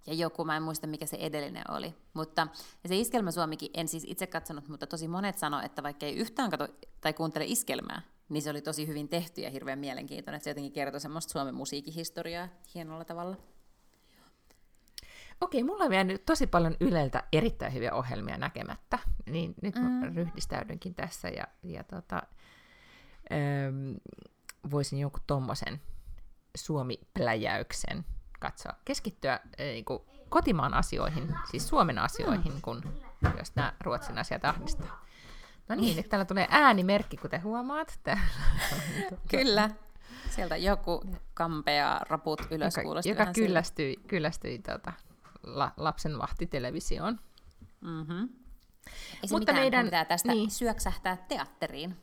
ja joku, mä en muista mikä se edellinen oli. Mutta ja se Iskelmä Suomikin, en siis itse katsonut, mutta tosi monet sanoi, että vaikka ei yhtään katso tai kuuntele Iskelmää, niin se oli tosi hyvin tehty ja hirveän mielenkiintoinen. Että se jotenkin kertoi semmoista Suomen musiikkihistoriaa hienolla tavalla. Okei, mulla on vielä nyt tosi paljon Yleltä erittäin hyviä ohjelmia näkemättä, niin nyt mm. ryhdistäydynkin tässä ja, ja tota, ähm, voisin jonkun tommosen Suomi-pläjäyksen katsoa, keskittyä äh, niin kuin kotimaan asioihin, siis Suomen asioihin, mm. kun jos nämä Ruotsin asiat ahdistaa. No niin, nyt täällä tulee äänimerkki, kuten huomaat. Kyllä. Sieltä joku kampeaa raput ylös joka, kuulosti joka kyllästyi, kyllästyi tota, la, lapsen vahtitelevisioon. Mhm. Ei se Mutta mitään, meidän- pitää tästä niin. syöksähtää teatteriin.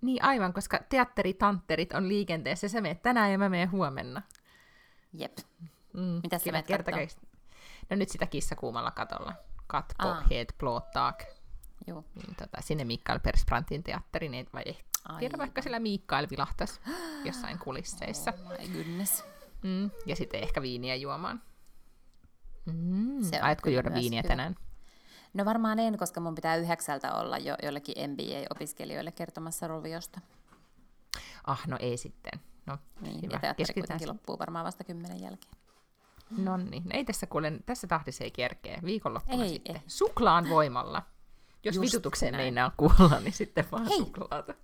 Niin aivan, koska teatteritantterit on liikenteessä. Se menet tänään ja mä menen huomenna. Jep. Mm, Mitä sä kertakäis- No nyt sitä kissa kuumalla katolla. Katpo, Aa. Head, Plåttak. Joo. Niin, tota, sinne Mikael Persbrantin teatteriin, ei- vai Ai. tiedä, vaikka siellä Mikael vilahtas jossain kulisseissa. Oh my goodness. Mm, ja sitten ehkä viiniä juomaan. Mm, Se on Aiotko kyllä juoda viiniä hyvä. tänään? No varmaan en, koska mun pitää yhdeksältä olla jo jollekin MBA-opiskelijoille kertomassa roviosta. Ah, no ei sitten. No, Niin, hyvä. ja teatteri loppuu varmaan vasta kymmenen jälkeen. No niin, no ei tässä kuule, tässä tahdissa ei kerkeä. Viikonloppuna Ei, sitten. ei. Suklaan voimalla. Jos Just vitutukseen näin. meinaa kuolla, niin sitten vaan Hei. suklaata.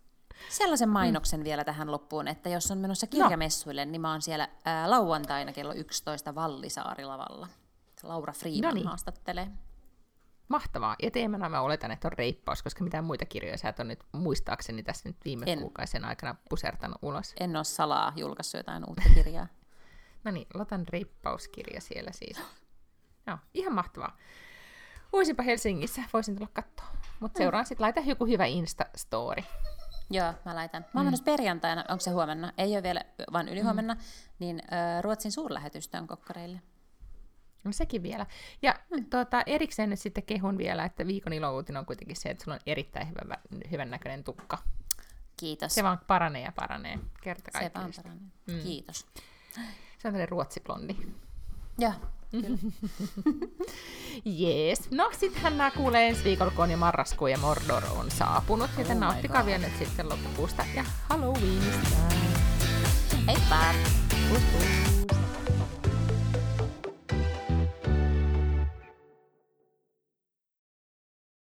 Sellaisen mainoksen vielä tähän loppuun, että jos on menossa kirjamessuille, niin mä oon siellä ää, lauantaina kello 11 Vallisaarilavalla. Laura Freeman Noniin. haastattelee. Mahtavaa. Ja teemana mä oletan, että on reippaus, koska mitään muita kirjoja sä et ole nyt muistaakseni tässä nyt viime En. kuukausien aikana pusertanut ulos. En ole salaa julkaissut jotain uutta kirjaa. No niin, Lotan reippauskirja siellä siis. Joo, ihan mahtavaa. Voisinpa Helsingissä, voisin tulla katsoa. Mutta seuraan sitten, laita joku hyvä Insta-story. Joo, mä laitan. Mä oon menossa perjantaina, onko se huomenna? Ei ole vielä, vaan ylihuomenna, niin ö, Ruotsin suurlähetystön kokkareille. No sekin vielä. Ja tuota, erikseen nyt sitten kehun vielä, että viikon ilouutinen on kuitenkin se, että sulla on erittäin hyvä, hyvän näköinen tukka. Kiitos. Se vaan paranee ja paranee. Kerta se vaan paranee. Mm. Kiitos. Se on tämmöinen ruotsiblondi. Joo. Jees. No sittenhän nämä kuulee ensi viikolla, kun on jo marraskuu ja Mordor on saapunut. Joten Oh my nauttikaa vielä nyt sitten loppukuusta ja Halloweenista. Heippa! Pus, pus.